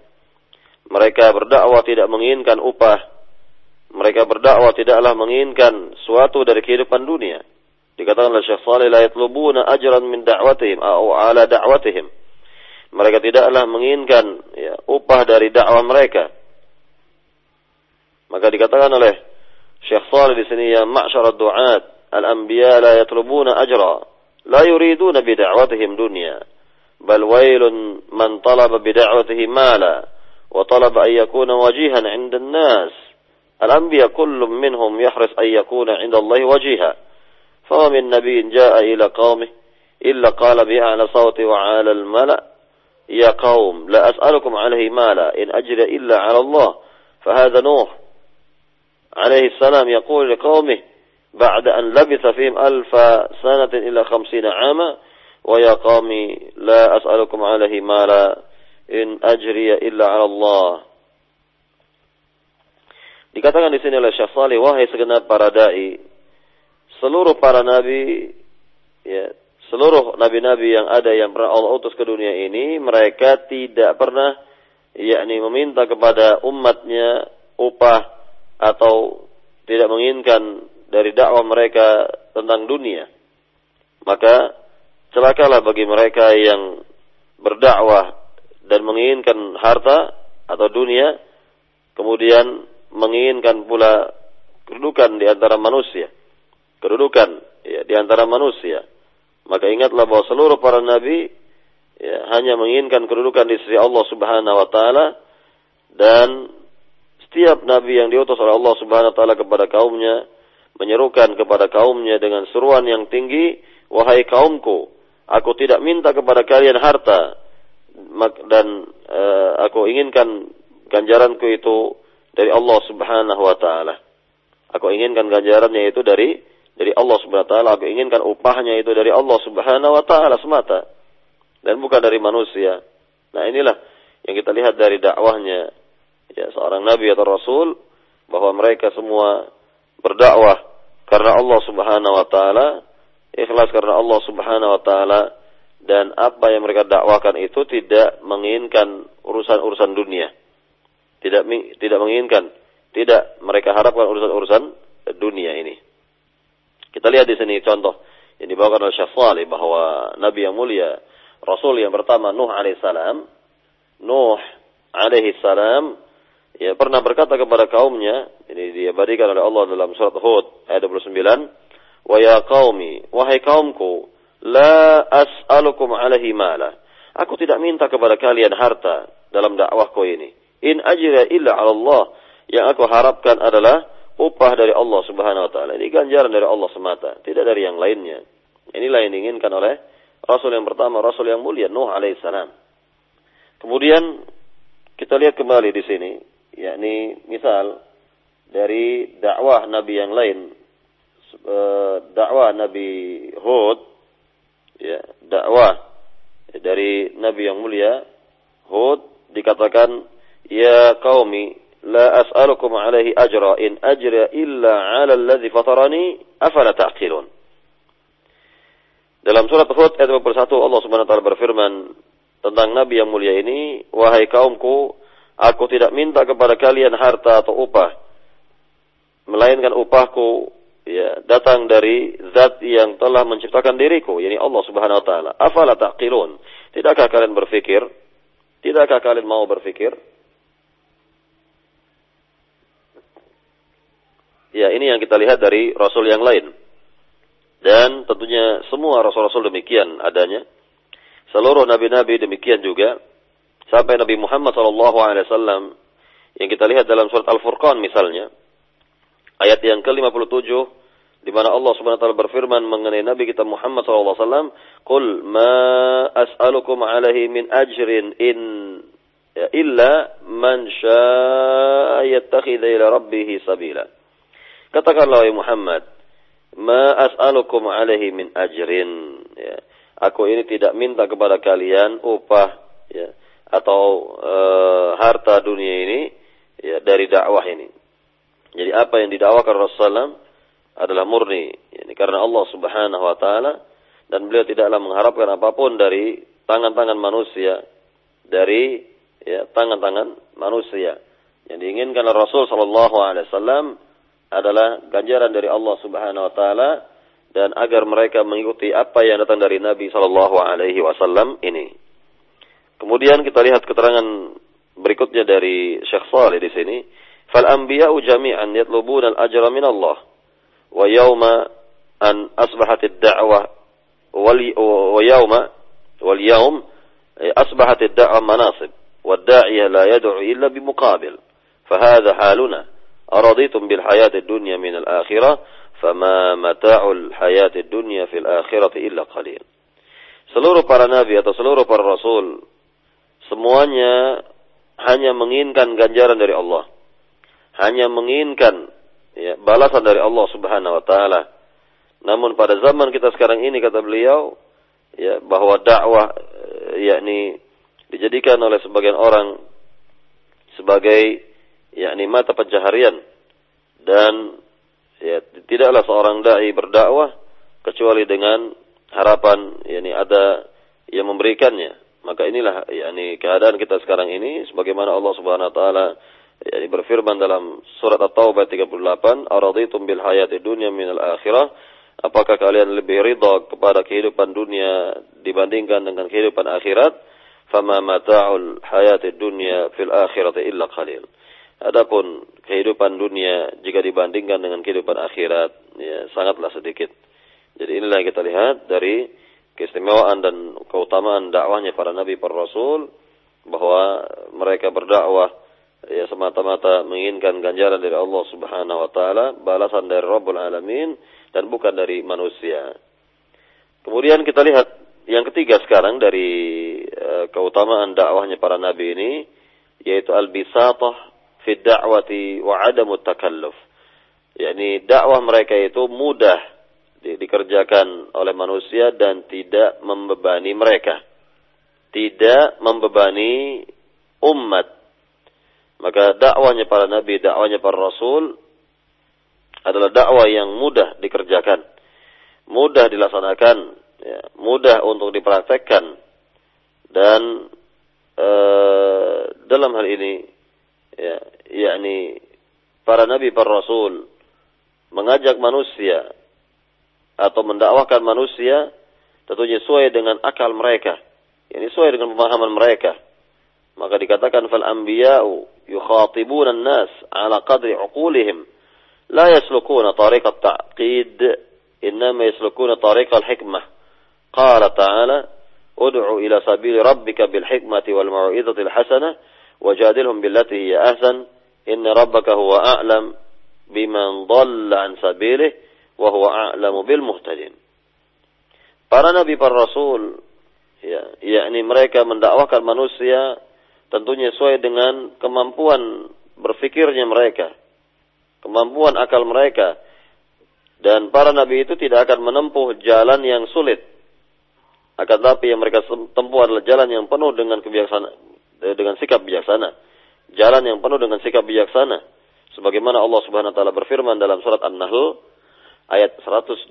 Mereka berdakwah tidak menginginkan upah. Mereka berdakwah tidaklah menginginkan suatu dari kehidupan dunia. Dikatakan oleh Syekh Salih la ajran min da'watihim atau ala da'watihim mereka tidaklah menginginkan ya, upah dari dakwah mereka. Maka dikatakan oleh Syekh Salih di sini ya ma'syar du'at al-anbiya la yatlubuna ajra la yuriduna bi da'watihim dunya bal wailun man talaba bi da'watihi mala wa talaba an wajihan 'inda an-nas al-anbiya kullum minhum yahris an yakuna 'inda Allah wajiha فما من نبي جاء إلى قومه إلا قال بأعلى صوت وعلى الملأ يا قوم لا أسألكم عليه مالا إن أجري إلا على الله. فهذا نوح عليه السلام يقول لقومه بعد أن لبث فيهم ألف سنة إلى خمسين عاما ويا قوم لا أسألكم عليه مالا إن أجري إلا على الله. Dikatakan di sini oleh Syekh Salih, wahai segenap para dai, seluruh para nabi ya, seluruh nabi-nabi yang ada yang pernah Allah utus ke dunia ini mereka tidak pernah yakni meminta kepada umatnya upah atau tidak menginginkan dari dakwah mereka tentang dunia. Maka celakalah bagi mereka yang berdakwah dan menginginkan harta atau dunia kemudian menginginkan pula kedudukan di antara manusia. Kedudukan ya, di antara manusia. Maka ingatlah bahwa seluruh para nabi ya, hanya menginginkan kedudukan di sisi Allah Subhanahu wa taala dan setiap nabi yang diutus oleh Allah Subhanahu wa taala kepada kaumnya menyerukan kepada kaumnya dengan seruan yang tinggi, wahai kaumku, aku tidak minta kepada kalian harta dan uh, aku inginkan ganjaranku itu dari Allah Subhanahu wa taala. Aku inginkan ganjarannya itu dari dari Allah Subhanahu wa taala. Aku inginkan upahnya itu dari Allah Subhanahu wa taala semata dan bukan dari manusia. Nah, inilah yang kita lihat dari dakwahnya ya seorang nabi atau rasul bahwa mereka semua berdakwah karena Allah Subhanahu wa taala, ikhlas karena Allah Subhanahu wa taala dan apa yang mereka dakwakan itu tidak menginginkan urusan-urusan dunia. Tidak tidak menginginkan, tidak mereka harapkan urusan-urusan dunia ini. Kita lihat di sini contoh yang dibawakan oleh Syekh Salih bahwa Nabi yang mulia, Rasul yang pertama Nuh alaihissalam, Nuh alaihissalam ya pernah berkata kepada kaumnya, ini diabadikan oleh Allah dalam surat Hud ayat 29, "Wa ya qaumi, wahai kaumku, la as'alukum alaihi mala." Aku tidak minta kepada kalian harta dalam dakwahku ini. In ajra illa 'ala Allah. Yang aku harapkan adalah upah dari Allah Subhanahu wa taala. Ini ganjaran dari Allah semata, tidak dari yang lainnya. Inilah yang diinginkan oleh Rasul yang pertama, Rasul yang mulia Nuh alaihissalam. Kemudian kita lihat kembali di sini, yakni misal dari dakwah nabi yang lain, eh, dakwah Nabi Hud, ya, dakwah dari Nabi yang mulia Hud dikatakan ya qaumi la as'alukum alaihi ajra in ajra illa 'ala alladhi fatarani afala ta'qilun. Dalam surat Hud ayat 21 Allah Subhanahu wa taala berfirman tentang nabi yang mulia ini wahai kaumku aku tidak minta kepada kalian harta atau upah melainkan upahku ya datang dari zat yang telah menciptakan diriku yakni Allah Subhanahu wa taala. Afala taqilun? Tidakkah kalian berpikir tidakkah kalian mau berpikir ya ini yang kita lihat dari rasul yang lain. Dan tentunya semua rasul-rasul demikian adanya. Seluruh nabi-nabi demikian juga. Sampai Nabi Muhammad SAW yang kita lihat dalam surat Al-Furqan misalnya. Ayat yang ke-57 di mana Allah Subhanahu wa taala berfirman mengenai Nabi kita Muhammad sallallahu alaihi wasallam, "Qul ma as'alukum alaihi min ajrin in ya, illa man syaa'a yattakhidha ila rabbih sabila." Katakanlah wahai Muhammad, "Ma as'alukum alaihi min ajrin." Ya. Aku ini tidak minta kepada kalian upah ya atau e, harta dunia ini ya dari dakwah ini. Jadi apa yang didakwakan Rasulullah adalah murni, ini karena Allah Subhanahu wa taala dan beliau tidaklah mengharapkan apa pun dari tangan-tangan manusia, dari ya tangan-tangan manusia. Yang diinginkan Rasul sallallahu alaihi wasallam adalah ganjaran dari Allah Subhanahu wa taala dan agar mereka mengikuti apa yang datang dari Nabi sallallahu alaihi wasallam ini. Kemudian kita lihat keterangan berikutnya dari Syekh Saleh di sini فالأنبياء جميعا يطلبون الأجر من الله ويوم أن أصبحت الدعوة ويوم واليوم أصبحت الدعوة مناصب والداعية لا يدعو إلا بمقابل فهذا حالنا Araditum bil الدنيا dunya الآخرة، akhirah, fama mata'ul الدنيا dunya fil إلا illa qalil. Seluruh para nabi atau seluruh para rasul, semuanya hanya menginginkan ganjaran dari Allah. Hanya menginginkan ya, balasan dari Allah subhanahu wa ta'ala. Namun pada zaman kita sekarang ini kata beliau, ya, bahwa dakwah eh, yakni dijadikan oleh sebagian orang sebagai yakni mata pencaharian dan ya tidaklah seorang dai berdakwah kecuali dengan harapan yakni ada yang memberikannya. Maka inilah yakni keadaan kita sekarang ini sebagaimana Allah Subhanahu wa taala Yani berfirman dalam surat At-Taubah 38, "Araditum bil hayati dunya min al-akhirah?" Apakah kalian lebih ridha kepada kehidupan dunia dibandingkan dengan kehidupan akhirat? Fama mata'ul hayati dunya fil akhirati illa qalil. Adapun kehidupan dunia jika dibandingkan dengan kehidupan akhirat, ya sangatlah sedikit. Jadi inilah yang kita lihat dari keistimewaan dan keutamaan dakwahnya para nabi para rasul bahwa mereka berdakwah ya semata-mata menginginkan ganjaran dari Allah Subhanahu wa taala, balasan dari Rabbul Alamin dan bukan dari manusia. Kemudian kita lihat yang ketiga sekarang dari uh, keutamaan dakwahnya para nabi ini yaitu al-bisatah fi da'wati wa adamu takalluf. yakni dakwah mereka itu mudah di, dikerjakan oleh manusia dan tidak membebani mereka. Tidak membebani umat maka dakwanya para nabi, dakwanya para rasul adalah dakwah yang mudah dikerjakan, mudah dilaksanakan, ya, mudah untuk dipraktekkan dan e, dalam hal ini ya, yakni para nabi para rasul mengajak manusia atau mendakwahkan manusia tentunya sesuai dengan akal mereka, yakni sesuai dengan pemahaman mereka. Maka dikatakan fal anbiya'u yukhatibuna an-nas ala qadri uqulihim la yaslukuna tariq at-ta'qid innama yaslukuna tariq al-hikmah. Qala ta'ala ud'u ila sabili rabbika bil hikmati wal mau'izatil hasanah وجادلهم بالتي هي أحسن إن ربك هو أعلم بمن ضل عن سبيله وهو أعلم بالمهتدين para nabi para rasul ya yakni mereka mendakwahkan manusia tentunya sesuai dengan kemampuan berfikirnya mereka kemampuan akal mereka. Dan para nabi itu tidak akan menempuh jalan yang sulit. Akan tapi yang mereka tempuh adalah jalan yang penuh dengan kebiasaan dengan sikap bijaksana. Jalan yang penuh dengan sikap bijaksana. Sebagaimana Allah Subhanahu wa taala berfirman dalam surat An-Nahl ayat 125,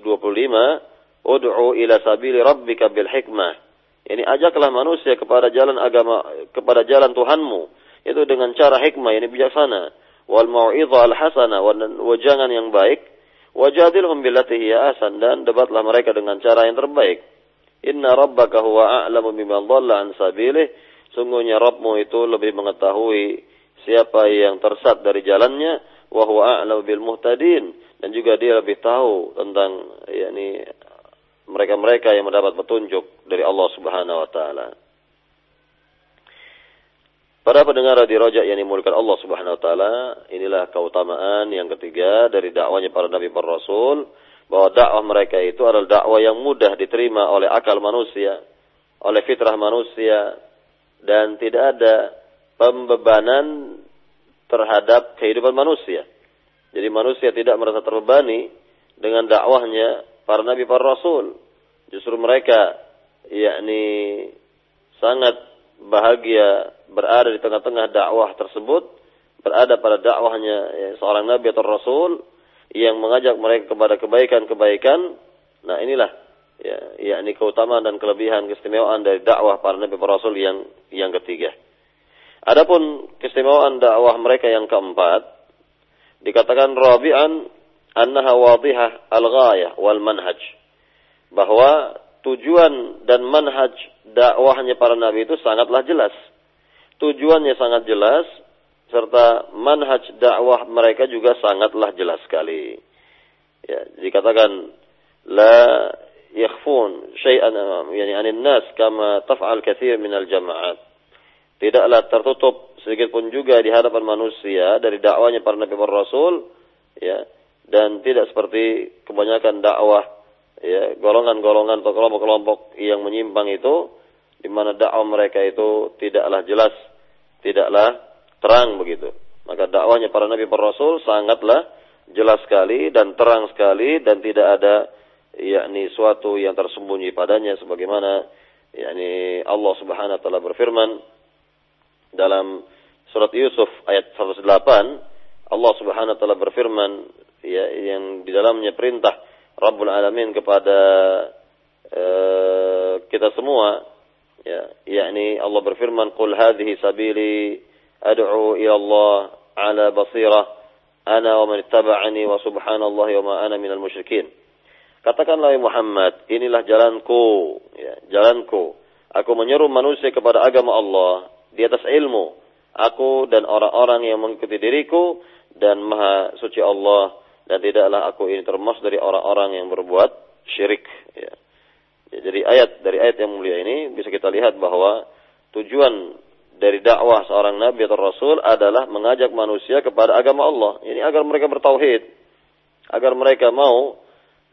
"Ud'u ila sabili rabbika bil hikmah." Ini ajaklah manusia kepada jalan agama kepada jalan Tuhanmu itu dengan cara hikmah ini bijaksana wal mau'izah al hasanah wa jangan yang baik wajadilhum billati hiya asan dan debatlah mereka dengan cara yang terbaik inna rabbaka huwa a'lamu biman dhalla an sabilih sungguhnya Rabbmu itu lebih mengetahui siapa yang tersat dari jalannya wa huwa a'lamu bil muhtadin dan juga dia lebih tahu tentang yakni mereka-mereka yang mendapat petunjuk dari Allah Subhanahu wa taala. Para pendengar di rojak yang dimulakan Allah Subhanahu wa taala, inilah keutamaan yang ketiga dari dakwanya para nabi para rasul bahwa dakwah mereka itu adalah dakwah yang mudah diterima oleh akal manusia, oleh fitrah manusia dan tidak ada pembebanan terhadap kehidupan manusia. Jadi manusia tidak merasa terbebani dengan dakwahnya para nabi para rasul. Justru mereka yakni sangat bahagia berada di tengah-tengah dakwah tersebut, berada pada dakwahnya ya, seorang nabi atau rasul yang mengajak mereka kepada kebaikan-kebaikan. Nah, inilah ya yakni keutamaan dan kelebihan keistimewaan dari dakwah para nabi para rasul yang yang ketiga. Adapun keistimewaan dakwah mereka yang keempat dikatakan rabi'an annaha wadihah al-ghayah wal manhaj bahwa tujuan dan manhaj dakwahnya para nabi itu sangatlah jelas. Tujuannya sangat jelas serta manhaj dakwah mereka juga sangatlah jelas sekali. Ya, dikatakan la yakhfun syai'an yani anin nas kama taf'al katsir minal jama'at. Tidaklah tertutup sedikit pun juga di hadapan manusia dari dakwanya para nabi dan rasul ya dan tidak seperti kebanyakan dakwah ya golongan-golongan atau kelompok-kelompok yang menyimpang itu di mana dakwah mereka itu tidaklah jelas, tidaklah terang begitu. Maka dakwahnya para nabi para rasul sangatlah jelas sekali dan terang sekali dan tidak ada yakni suatu yang tersembunyi padanya sebagaimana yakni Allah Subhanahu wa taala berfirman dalam surat Yusuf ayat 108 Allah Subhanahu wa taala berfirman ya, yang di dalamnya perintah Rabbul Alamin kepada uh, kita semua ya yakni Allah berfirman qul hadhihi sabili ad'u ila Allah ala basirah ana wa man ittaba'ani wa subhanallahi wa ma ana minal musyrikin katakanlah Muhammad inilah jalanku ya jalanku aku menyeru manusia kepada agama Allah di atas ilmu aku dan orang-orang yang mengikuti diriku dan maha suci Allah dan tidaklah aku ini termasuk dari orang-orang yang berbuat syirik ya. ya. jadi ayat dari ayat yang mulia ini bisa kita lihat bahwa tujuan dari dakwah seorang nabi atau rasul adalah mengajak manusia kepada agama Allah ini agar mereka bertauhid agar mereka mau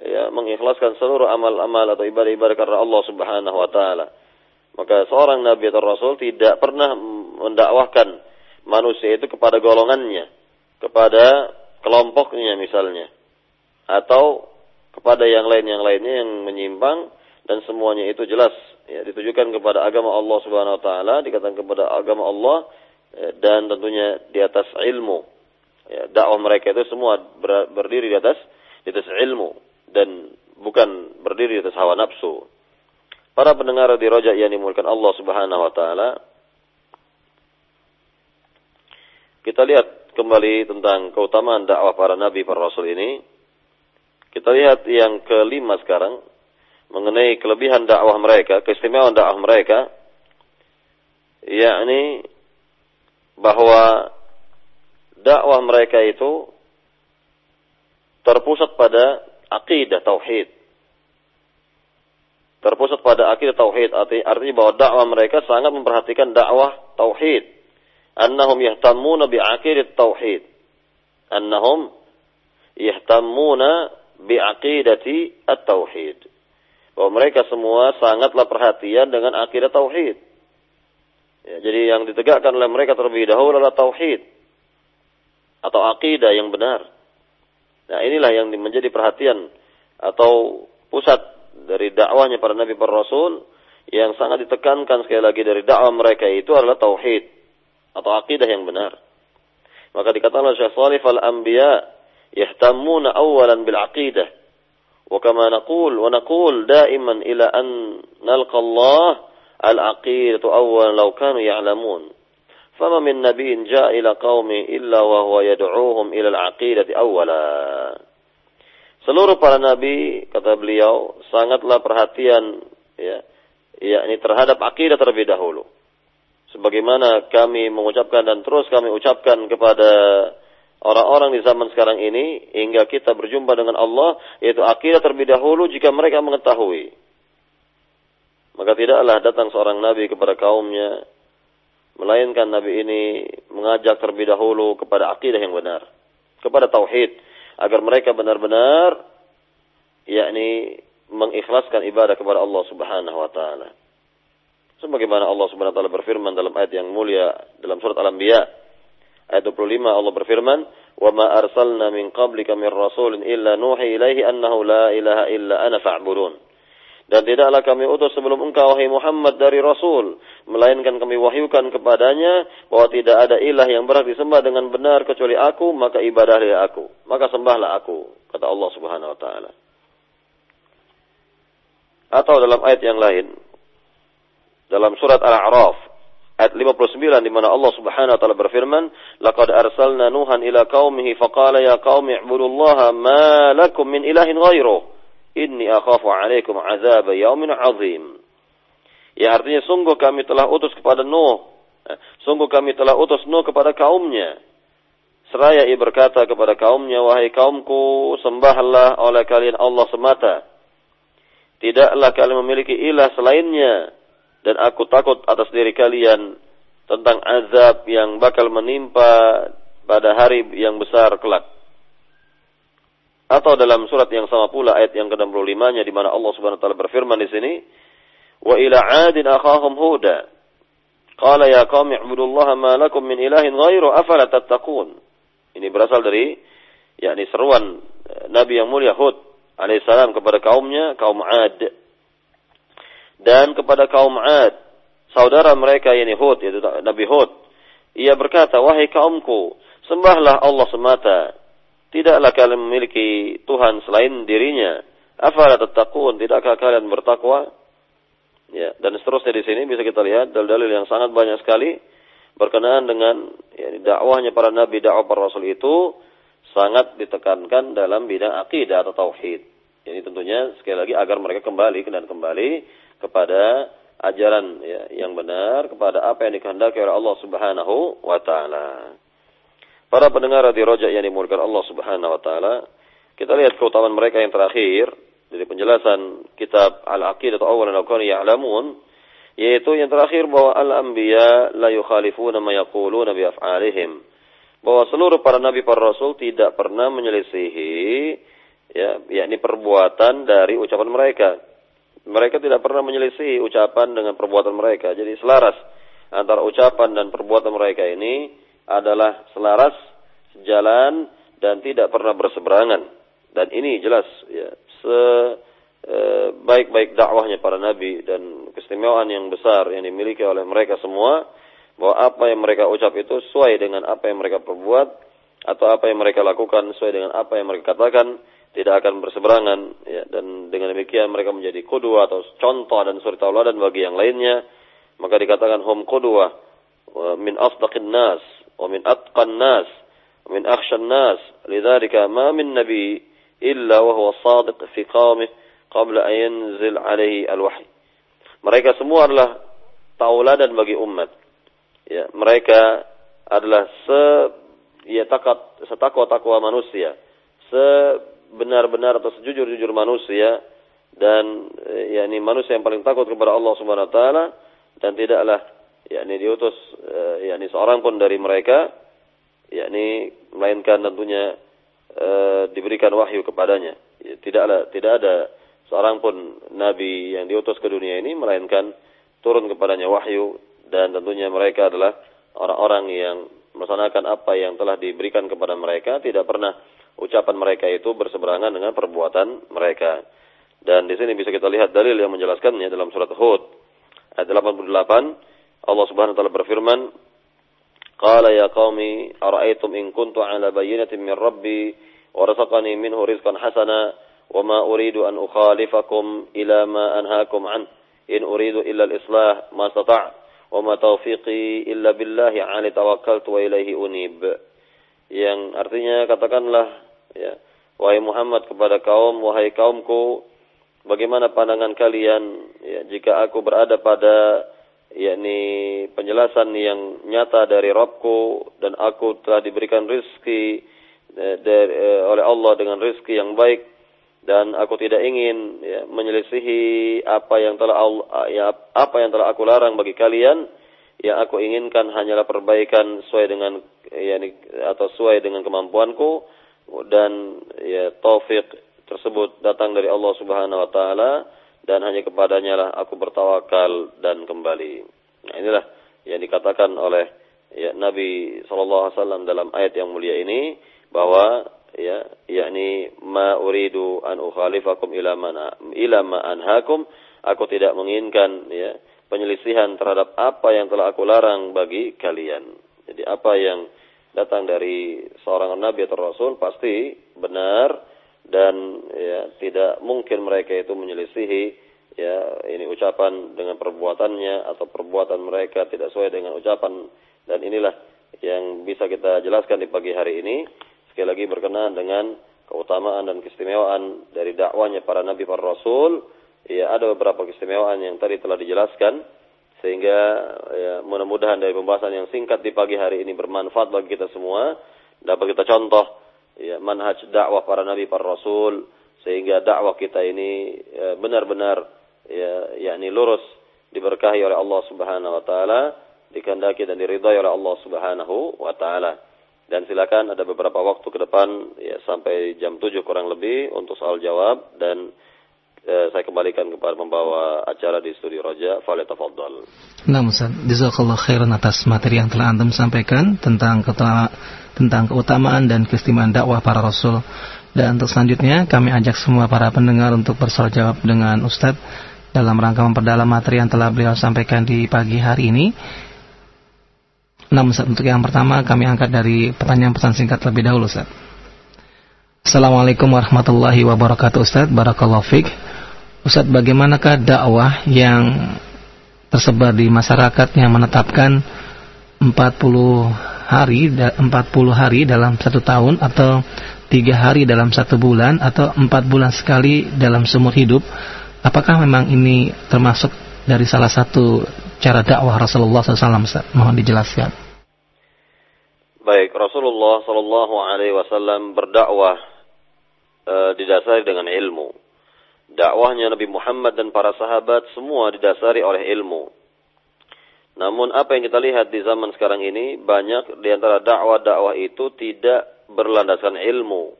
ya mengikhlaskan seluruh amal-amal atau ibadah-ibadah karena Allah Subhanahu wa taala. Maka seorang nabi atau rasul tidak pernah mendakwahkan manusia itu kepada golongannya kepada kelompoknya misalnya atau kepada yang lain yang lainnya yang menyimpang dan semuanya itu jelas. Ya ditujukan kepada agama Allah Subhanahu wa taala dikatakan kepada agama Allah ya, dan tentunya di atas ilmu. Ya, dakwah mereka itu semua ber, berdiri di atas di atas ilmu dan bukan berdiri di atas hawa nafsu para pendengar di rojak yang dimulakan Allah Subhanahu wa taala kita lihat kembali tentang keutamaan dakwah para nabi para rasul ini. Kita lihat yang kelima sekarang mengenai kelebihan dakwah mereka, keistimewaan dakwah mereka yakni bahwa dakwah mereka itu terpusat pada akidah tauhid. Terpusat pada akidah tauhid artinya bahwa dakwah mereka sangat memperhatikan dakwah tauhid annahum yahtammuna bi'aqidat tauhid. Annahum yahtammuna bi'aqidati at-tauhid. Bahwa mereka semua sangatlah perhatian dengan akidah tauhid. Ya, jadi yang ditegakkan oleh mereka terlebih dahulu adalah tauhid atau akidah yang benar. Nah, inilah yang menjadi perhatian atau pusat dari dakwahnya para nabi para rasul yang sangat ditekankan sekali lagi dari dakwah mereka itu adalah tauhid atau akidah yang benar. Maka dikatakan oleh Syekh Salih al-anbiya yahtammuna awalan bil aqidah. Wa kama naqul wa naqul daiman ila an nalqa Allah al-aqidatu awalan law kanu ya'lamun. فما من نبي جاء إلى قومه إلا وهو يدعوهم إلى العقيدة أولا Seluruh para nabi, kata beliau, sangatlah perhatian ya, yakni terhadap akidah terlebih dahulu. Sebagaimana kami mengucapkan dan terus kami ucapkan kepada orang-orang di zaman sekarang ini hingga kita berjumpa dengan Allah yaitu akidah terlebih dahulu jika mereka mengetahui. Maka tidaklah datang seorang nabi kepada kaumnya melainkan nabi ini mengajak terlebih dahulu kepada akidah yang benar, kepada tauhid agar mereka benar-benar yakni mengikhlaskan ibadah kepada Allah Subhanahu wa taala. Sebagaimana Allah Subhanahu wa taala berfirman dalam ayat yang mulia dalam surat Al-Anbiya ayat 25 Allah berfirman, "Wa ma arsalna min qablika min rasulin illa nuhi ilaihi annahu la ilaha illa ana fa'budun." Dan tidaklah kami utus sebelum engkau wahai Muhammad dari Rasul. Melainkan kami wahyukan kepadanya bahwa tidak ada ilah yang berhak disembah dengan benar kecuali aku, maka ibadahlah aku. Maka sembahlah aku, kata Allah subhanahu wa ta'ala. Atau dalam ayat yang lain. Dalam surat Al-A'raf. Ayat 59 di mana Allah Subhanahu wa taala berfirman, "Laqad arsalna Nuhan ila qaumihi faqala ya qaumi ibudullaha ma lakum min ilahin ghairuh." Inni akhafu alaikum azab yaumin azim. Ya artinya sungguh kami telah utus kepada Nuh. Eh, sungguh kami telah utus Nuh kepada kaumnya. Seraya ia berkata kepada kaumnya, Wahai kaumku, sembahlah oleh kalian Allah semata. Tidaklah kalian memiliki ilah selainnya. Dan aku takut atas diri kalian tentang azab yang bakal menimpa pada hari yang besar kelak. Atau dalam surat yang sama pula ayat yang ke-65-nya di mana Allah Subhanahu wa taala berfirman di sini, "Wa ila 'adin akhahum Huda." Qala ya qaumi ibudullaha ma lakum min ilahin ghairu afala tattaqun. Ini berasal dari yakni seruan eh, Nabi yang mulia Hud alaihissalam kepada kaumnya, kaum 'Ad. Dan kepada kaum 'Ad, saudara mereka yakni Hud yaitu Nabi Hud, ia berkata, "Wahai kaumku, sembahlah Allah semata." Tidaklah kalian memiliki Tuhan selain dirinya. Afala tattaqun? Tidakkah kalian bertakwa? Ya, dan seterusnya di sini bisa kita lihat dalil-dalil yang sangat banyak sekali berkenaan dengan ya, dakwahnya para nabi, dakwah para rasul itu sangat ditekankan dalam bidang akidah atau tauhid. Ini tentunya sekali lagi agar mereka kembali dan kembali kepada ajaran ya, yang benar kepada apa yang dikehendaki oleh Allah Subhanahu wa taala. Para pendengar di rojak yang dimulakan Allah Subhanahu wa taala, kita lihat keutamaan mereka yang terakhir dari penjelasan kitab Al-Aqidah atau Awalan al Ya'lamun yaitu yang terakhir bahwa al-anbiya la yukhalifuna bi af'alihim. Bahwa seluruh para nabi para rasul tidak pernah menyelisihi ya yakni perbuatan dari ucapan mereka. Mereka tidak pernah menyelisihi ucapan dengan perbuatan mereka. Jadi selaras antara ucapan dan perbuatan mereka ini adalah selaras, sejalan dan tidak pernah berseberangan. Dan ini jelas ya se e, baik-baik dakwahnya para nabi dan keistimewaan yang besar yang dimiliki oleh mereka semua bahwa apa yang mereka ucap itu sesuai dengan apa yang mereka perbuat atau apa yang mereka lakukan sesuai dengan apa yang mereka katakan tidak akan berseberangan ya. Dan dengan demikian mereka menjadi kedua atau contoh dan suri tauladan bagi yang lainnya. Maka dikatakan hum qudwa min asdaqin nas ومن أتقى الناس ومن أخشى الناس لذلك ما من نبي إلا وهو صادق في قومه qabla an yanzil alaihi al-wahyi. Mereka semua adalah tauladan bagi umat. Ya, mereka adalah se ya takat setakwa-takwa manusia, sebenar-benar atau sejujur-jujur manusia dan ya ini manusia yang paling takut kepada Allah Subhanahu wa taala dan tidaklah yakni diutus uh, yakni seorang pun dari mereka yakni melainkan tentunya uh, diberikan wahyu kepadanya. Ya, tidaklah tidak ada seorang pun nabi yang diutus ke dunia ini melainkan turun kepadanya wahyu dan tentunya mereka adalah orang-orang yang melaksanakan apa yang telah diberikan kepada mereka. Tidak pernah ucapan mereka itu berseberangan dengan perbuatan mereka. Dan di sini bisa kita lihat dalil yang menjelaskannya dalam surat Hud ayat 88 Allah Subhanahu wa taala berfirman Qala ya qaumi ara'aytum in kuntu ala bayyinatin min rabbi wa razaqani minhu rizqan hasana wa ma uridu an ukhalifakum ila ma anhaakum an. In uridu illa al-islah ma stata' wa ma taufiqi illa billahi 'alaihi tawakkaltu wa ilaihi unib. Yang artinya katakanlah ya wahai Muhammad kepada kaum wahai kaumku bagaimana pandangan kalian ya, jika aku berada pada yakni penjelasan yang nyata dari Rabbku dan aku telah diberikan rizki eh, dari, eh, oleh Allah dengan rizki yang baik. Dan aku tidak ingin ya, menyelisihi apa yang telah ya, apa yang telah aku larang bagi kalian. Yang aku inginkan hanyalah perbaikan sesuai dengan yakni atau sesuai dengan kemampuanku. Dan ya taufik tersebut datang dari Allah Subhanahu wa taala dan hanya kepadanya lah aku bertawakal dan kembali. Nah, inilah yang dikatakan oleh ya, Nabi wasallam dalam ayat yang mulia ini bahwa ya yakni ma uridu an ukhalifakum ila mana ila ma anhakum aku tidak menginginkan ya penyelisihan terhadap apa yang telah aku larang bagi kalian. Jadi apa yang datang dari seorang nabi atau rasul pasti benar dan ya tidak mungkin mereka itu menyelisihi ya ini ucapan dengan perbuatannya atau perbuatan mereka tidak sesuai dengan ucapan. Dan inilah yang bisa kita jelaskan di pagi hari ini. Sekali lagi berkenaan dengan keutamaan dan keistimewaan dari dakwanya para nabi para rasul. Ya ada beberapa keistimewaan yang tadi telah dijelaskan. Sehingga ya, mudah-mudahan dari pembahasan yang singkat di pagi hari ini bermanfaat bagi kita semua. Dapat kita contoh ya, manhaj dakwah para nabi para rasul sehingga dakwah kita ini ya, benar-benar ya, yakni lurus diberkahi oleh Allah Subhanahu wa taala dikehendaki dan diridhai oleh Allah Subhanahu wa taala dan silakan ada beberapa waktu ke depan ya sampai jam 7 kurang lebih untuk soal jawab dan eh, saya kembalikan kepada pembawa acara di studio Roja Fale Tafadhal. Nah, Ustaz, jazakallahu khairan atas materi yang telah Anda sampaikan tentang ketua tentang keutamaan dan keistimewaan dakwah para rasul. Dan untuk selanjutnya kami ajak semua para pendengar untuk bersoal jawab dengan Ustadz dalam rangka memperdalam materi yang telah beliau sampaikan di pagi hari ini. Namun untuk yang pertama kami angkat dari pertanyaan pesan singkat lebih dahulu Ustaz. Assalamualaikum warahmatullahi wabarakatuh Ustaz, Barakallahu Fik. Ustaz, bagaimanakah dakwah yang tersebar di masyarakat yang menetapkan 40 hari 40 hari dalam satu tahun atau tiga hari dalam satu bulan atau empat bulan sekali dalam seumur hidup apakah memang ini termasuk dari salah satu cara dakwah Rasulullah SAW mohon dijelaskan. Baik Rasulullah Sallallahu Alaihi Wasallam berdakwah e, didasari dengan ilmu. Dakwahnya Nabi Muhammad dan para sahabat semua didasari oleh ilmu namun apa yang kita lihat di zaman sekarang ini banyak di antara dakwah-dakwah itu tidak berlandaskan ilmu.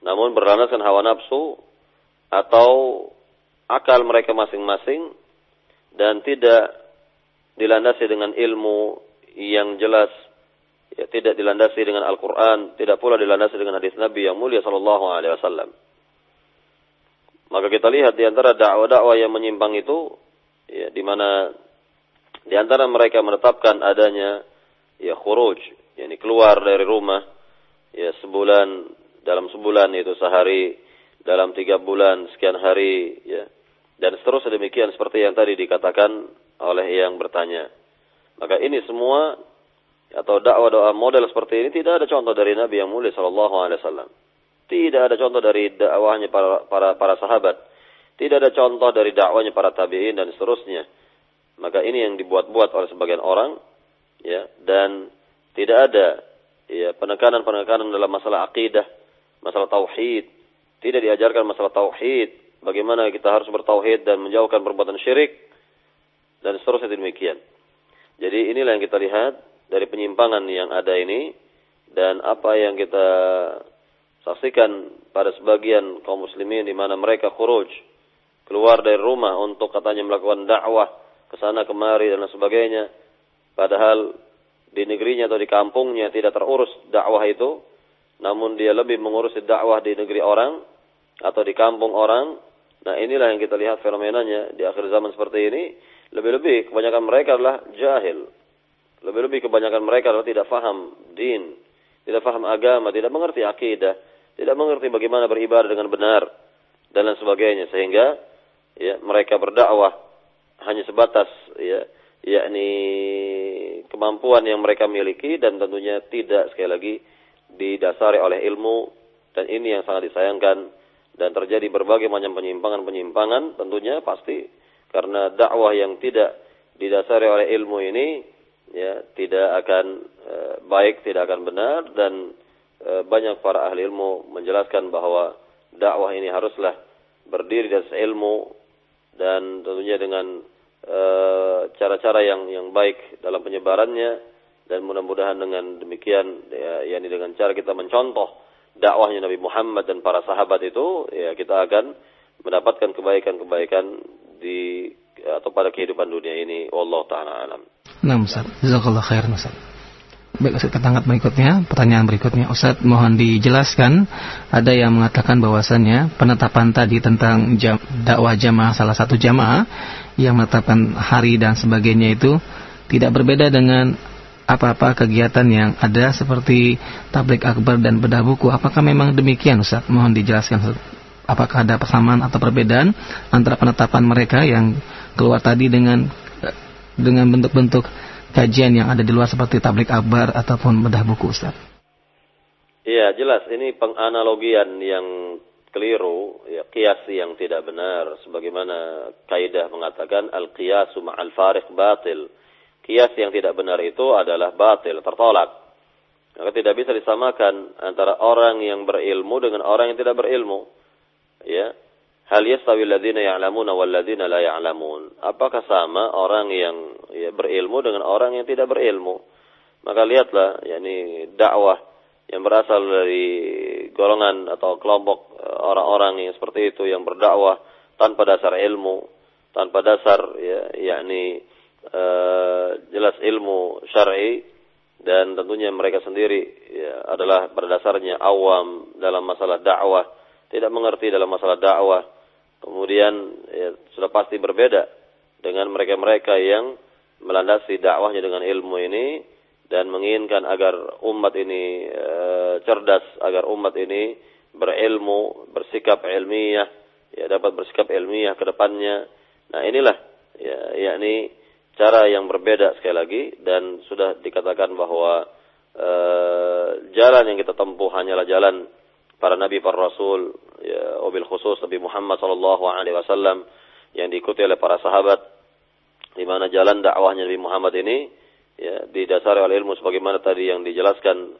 Namun berlandaskan hawa nafsu atau akal mereka masing-masing dan tidak dilandasi dengan ilmu yang jelas ya tidak dilandasi dengan Al-Qur'an, tidak pula dilandasi dengan hadis Nabi yang mulia sallallahu alaihi wasallam. Maka kita lihat di antara dakwah-dakwah yang menyimpang itu ya di mana di antara mereka menetapkan adanya ya khuruj, yakni keluar dari rumah ya sebulan dalam sebulan yaitu sehari dalam tiga bulan sekian hari ya dan seterusnya demikian seperti yang tadi dikatakan oleh yang bertanya. Maka ini semua atau dakwah-dakwah model seperti ini tidak ada contoh dari Nabi yang mulia sallallahu alaihi wasallam. Tidak ada contoh dari dakwahnya para para para sahabat. Tidak ada contoh dari dakwahnya para tabi'in dan seterusnya. Maka ini yang dibuat-buat oleh sebagian orang, ya, dan tidak ada ya penekanan-penekanan dalam masalah akidah, masalah tauhid. Tidak diajarkan masalah tauhid, bagaimana kita harus bertauhid dan menjauhkan perbuatan syirik dan seterusnya demikian. Jadi inilah yang kita lihat dari penyimpangan yang ada ini dan apa yang kita saksikan pada sebagian kaum muslimin di mana mereka khuruj keluar dari rumah untuk katanya melakukan dakwah ke sana kemari dan sebagainya. Padahal di negerinya atau di kampungnya tidak terurus dakwah itu, namun dia lebih mengurus dakwah di negeri orang atau di kampung orang. Nah inilah yang kita lihat fenomenanya di akhir zaman seperti ini, Lebih-lebih kebanyakan mereka adalah jahil. Lebih-lebih kebanyakan mereka adalah tidak faham din, tidak faham agama, tidak mengerti akidah, tidak mengerti bagaimana beribadah dengan benar dan lain sebagainya sehingga ya mereka berdakwah hanya sebatas ya yakni kemampuan yang mereka miliki dan tentunya tidak sekali lagi didasari oleh ilmu. Dan ini yang sangat disayangkan dan terjadi berbagai macam penyimpangan-penyimpangan tentunya pasti karena dakwah yang tidak didasari oleh ilmu ini ya tidak akan e, baik, tidak akan benar. Dan e, banyak para ahli ilmu menjelaskan bahwa dakwah ini haruslah berdiri di atas ilmu dan tentunya dengan e, cara-cara yang yang baik dalam penyebarannya dan mudah-mudahan dengan demikian ya yakni dengan cara kita mencontoh dakwahnya Nabi Muhammad dan para sahabat itu ya kita akan mendapatkan kebaikan-kebaikan di atau pada kehidupan dunia ini wallahu taala alam. Nah, Ustaz. Jazakallah khairan, Ustaz. Baik, Ustaz, ketangkat berikutnya, pertanyaan berikutnya. Ustaz, mohon dijelaskan, ada yang mengatakan bahwasannya penetapan tadi tentang jam, dakwah jamaah, salah satu jamaah, yang menetapkan hari dan sebagainya itu, tidak berbeda dengan apa-apa kegiatan yang ada seperti tablik akbar dan bedah buku. Apakah memang demikian, Ustaz? Mohon dijelaskan, Ustaz. Apakah ada persamaan atau perbedaan antara penetapan mereka yang keluar tadi dengan dengan bentuk-bentuk kajian yang ada di luar seperti tablik akbar ataupun bedah buku Ustaz. Iya, jelas ini penganalogian yang keliru, ya kias yang tidak benar sebagaimana kaidah mengatakan al-qiyasu ma'al fariq batil. Kias yang tidak benar itu adalah batil, tertolak. Maka tidak bisa disamakan antara orang yang berilmu dengan orang yang tidak berilmu. Ya, Hal yastawi alladziina ya'lamuna wal ladziina la ya'lamun. Apakah sama orang yang ya, berilmu dengan orang yang tidak berilmu? Maka lihatlah yakni dakwah yang berasal dari golongan atau kelompok eh, orang-orang yang seperti itu yang berdakwah tanpa dasar ilmu, tanpa dasar ya yakni uh, jelas ilmu syar'i dan tentunya mereka sendiri ya, adalah berdasarnya awam dalam masalah dakwah, tidak mengerti dalam masalah dakwah kemudian ya, sudah pasti berbeda dengan mereka-mereka yang melandasi dakwahnya dengan ilmu ini dan menginginkan agar umat ini e, cerdas, agar umat ini berilmu, bersikap ilmiah, ya dapat bersikap ilmiah ke depannya. Nah, inilah ya yakni cara yang berbeda sekali lagi dan sudah dikatakan bahwa e, jalan yang kita tempuh hanyalah jalan para nabi, para rasul, ya, khusus Nabi Muhammad sallallahu alaihi wasallam yang diikuti oleh para sahabat di mana jalan dakwahnya Nabi Muhammad ini ya didasari oleh ilmu sebagaimana tadi yang dijelaskan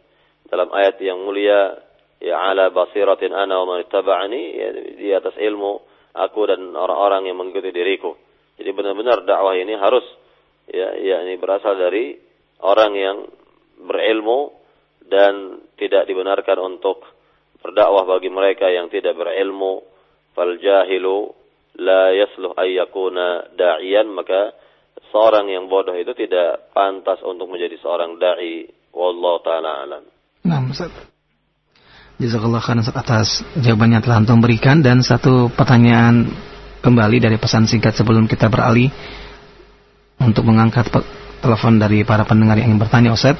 dalam ayat yang mulia ya ala basiratin ana wa man ya, di atas ilmu aku dan orang-orang yang mengikuti diriku. Jadi benar-benar dakwah ini harus ya ya ini berasal dari orang yang berilmu dan tidak dibenarkan untuk berdakwah bagi mereka yang tidak berilmu fal jahilu la yasluh ayyakuna da'iyan maka seorang yang bodoh itu tidak pantas untuk menjadi seorang dai wallahu taala alam. Nah, Ustaz. Jazakallah khairan atas jawaban yang telah antum berikan dan satu pertanyaan kembali dari pesan singkat sebelum kita beralih untuk mengangkat telepon dari para pendengar yang ingin bertanya Ustaz.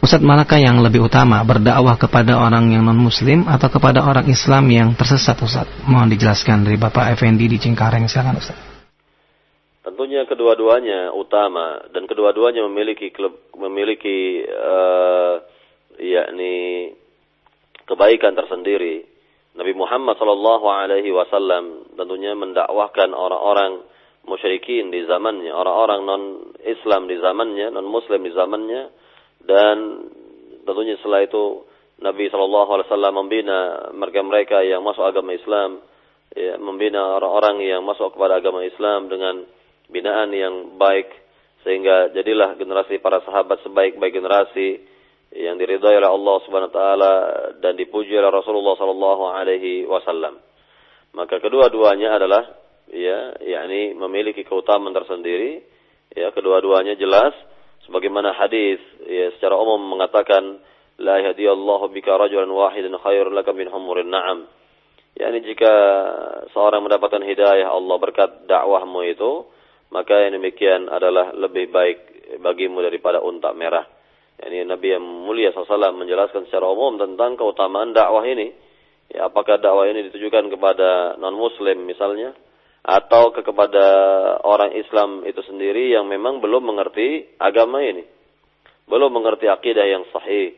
Ustadz manakah yang lebih utama berdakwah kepada orang yang non muslim atau kepada orang Islam yang tersesat Ustadz? Mohon dijelaskan dari Bapak Effendi di Cingkareng silakan Ustadz. Tentunya kedua-duanya utama dan kedua-duanya memiliki memiliki uh, yakni kebaikan tersendiri. Nabi Muhammad Shallallahu Alaihi Wasallam tentunya mendakwahkan orang-orang musyrikin di zamannya, orang-orang non Islam di zamannya, non Muslim di zamannya dan tentunya setelah itu Nabi Shallallahu Alaihi Wasallam membina mereka-mereka yang masuk agama Islam, ya, membina orang-orang yang masuk kepada agama Islam dengan binaan yang baik sehingga jadilah generasi para sahabat sebaik-baik generasi yang diridhai oleh Allah Subhanahu wa taala dan dipuji oleh Rasulullah sallallahu alaihi wasallam. Maka kedua-duanya adalah ya yakni memiliki keutamaan tersendiri ya kedua-duanya jelas sebagaimana hadis ya secara umum mengatakan la yahdiyallahu bika rajulan wahidan khairun laka min humurin na'am. Yani jika seorang mendapatkan hidayah Allah berkat dakwahmu itu, maka yang demikian adalah lebih baik bagimu daripada unta merah. Yani Nabi yang mulia SAW menjelaskan secara umum tentang keutamaan dakwah ini. Ya, apakah dakwah ini ditujukan kepada non-muslim misalnya, atau ke kepada orang Islam itu sendiri yang memang belum mengerti agama ini. Belum mengerti akidah yang sahih,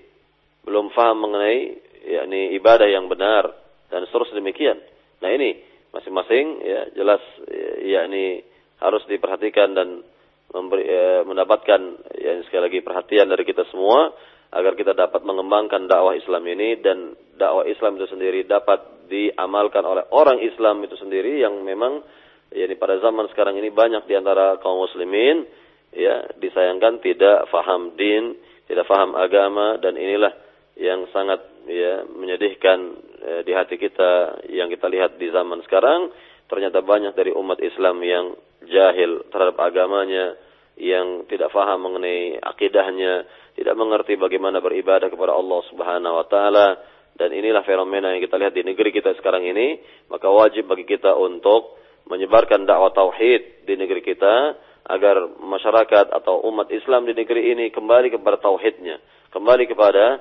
belum faham mengenai yakni ibadah yang benar dan seterusnya demikian. Nah ini masing-masing ya jelas ya, yakni harus diperhatikan dan memberi, ya, mendapatkan ya sekali lagi perhatian dari kita semua agar kita dapat mengembangkan dakwah Islam ini dan dakwah Islam itu sendiri dapat diamalkan oleh orang Islam itu sendiri yang memang yakni pada zaman sekarang ini banyak di antara kaum muslimin ya disayangkan tidak faham din, tidak faham agama dan inilah yang sangat ya menyedihkan eh, di hati kita yang kita lihat di zaman sekarang. Ternyata banyak dari umat Islam yang jahil terhadap agamanya yang tidak faham mengenai akidahnya tidak mengerti bagaimana beribadah kepada Allah Subhanahu wa taala dan inilah fenomena yang kita lihat di negeri kita sekarang ini maka wajib bagi kita untuk menyebarkan dakwah tauhid di negeri kita agar masyarakat atau umat Islam di negeri ini kembali kepada tauhidnya, kembali kepada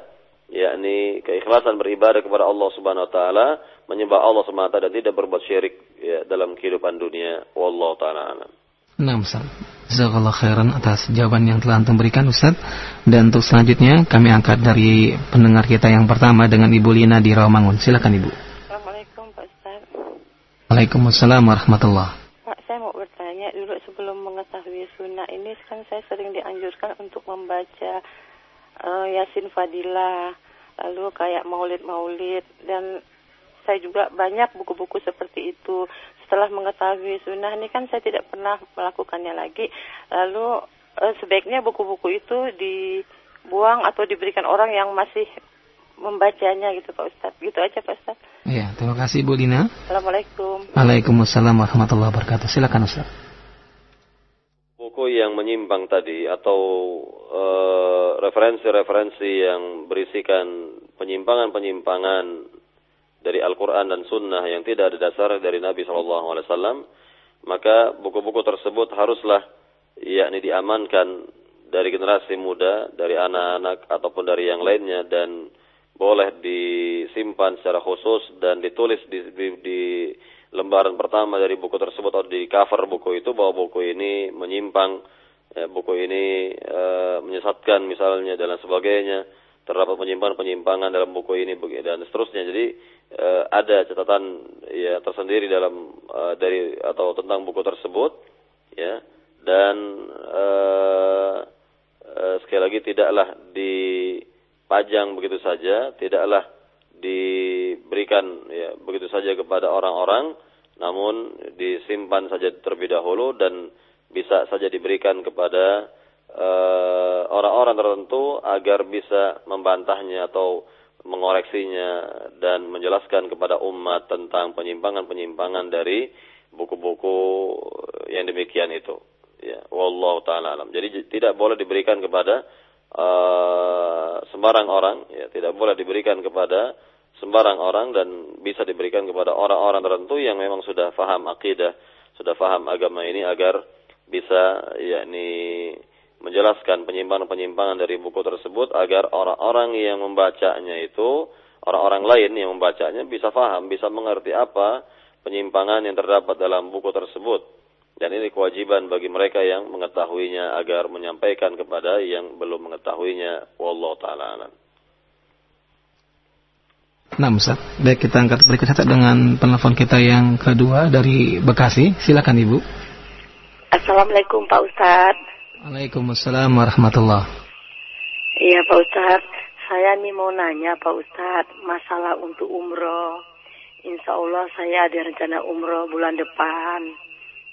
yakni keikhlasan beribadah kepada Allah Subhanahu wa taala, menyembah Allah semata dan tidak berbuat syirik ya, dalam kehidupan dunia. Wallahu taala alam. Nah, Ustaz. Jazakallah khairan atas jawaban yang telah Antum berikan Ustaz. Dan untuk selanjutnya kami angkat dari pendengar kita yang pertama dengan Ibu Lina di Rawamangun. Silakan Ibu. Assalamualaikum Pak Ustaz. Waalaikumsalam warahmatullahi Pak, saya mau bertanya dulu sebelum mengetahui sunnah ini kan saya sering dianjurkan untuk membaca uh, Yasin Fadilah, lalu kayak maulid-maulid dan saya juga banyak buku-buku seperti itu. Setelah mengetahui sunnah ini kan saya tidak pernah melakukannya lagi. Lalu uh, sebaiknya buku-buku itu dibuang atau diberikan orang yang masih membacanya gitu Pak Ustadz. Gitu aja Pak Ustadz. Ya, terima kasih Bu Lina. Assalamualaikum. Waalaikumsalam warahmatullahi wabarakatuh. Silakan Ustaz. Buku yang menyimpang tadi atau eh, referensi-referensi uh, yang berisikan penyimpangan-penyimpangan dari Al-Quran dan Sunnah yang tidak ada dasar dari Nabi SAW, maka buku-buku tersebut haruslah yakni diamankan dari generasi muda, dari anak-anak ataupun dari yang lainnya dan boleh disimpan secara khusus dan ditulis di, di, di lembaran pertama dari buku tersebut atau di cover buku itu bahwa buku ini menyimpang, ya, buku ini e, menyesatkan misalnya dan sebagainya, terdapat penyimpangan-penyimpangan dalam buku ini dan seterusnya. Jadi e, ada catatan ya tersendiri dalam e, dari atau tentang buku tersebut, ya. Dan e, e, sekali lagi tidaklah di pajang begitu saja, tidaklah diberikan ya begitu saja kepada orang-orang, namun disimpan saja terlebih dahulu dan bisa saja diberikan kepada orang-orang uh, tertentu agar bisa membantahnya atau mengoreksinya dan menjelaskan kepada umat tentang penyimpangan-penyimpangan dari buku-buku yang demikian itu. Ya, wallahu taala alam. Jadi tidak boleh diberikan kepada uh, sembarang orang, ya tidak boleh diberikan kepada sembarang orang dan bisa diberikan kepada orang-orang tertentu yang memang sudah faham akidah, sudah faham agama ini agar bisa yakni menjelaskan penyimpangan-penyimpangan dari buku tersebut agar orang-orang yang membacanya itu orang-orang lain yang membacanya bisa faham, bisa mengerti apa penyimpangan yang terdapat dalam buku tersebut dan ini kewajiban bagi mereka yang mengetahuinya agar menyampaikan kepada yang belum mengetahuinya. Wallahu taala alam. Nah, Ustaz. Baik, kita angkat berikutnya dengan penelpon kita yang kedua dari Bekasi. Silakan, Ibu. Assalamualaikum, Pak Ustaz. Waalaikumsalam warahmatullah. Iya, Pak Ustaz. Saya nih mau nanya, Pak Ustaz, masalah untuk umroh. Insya Allah saya ada rencana umroh bulan depan.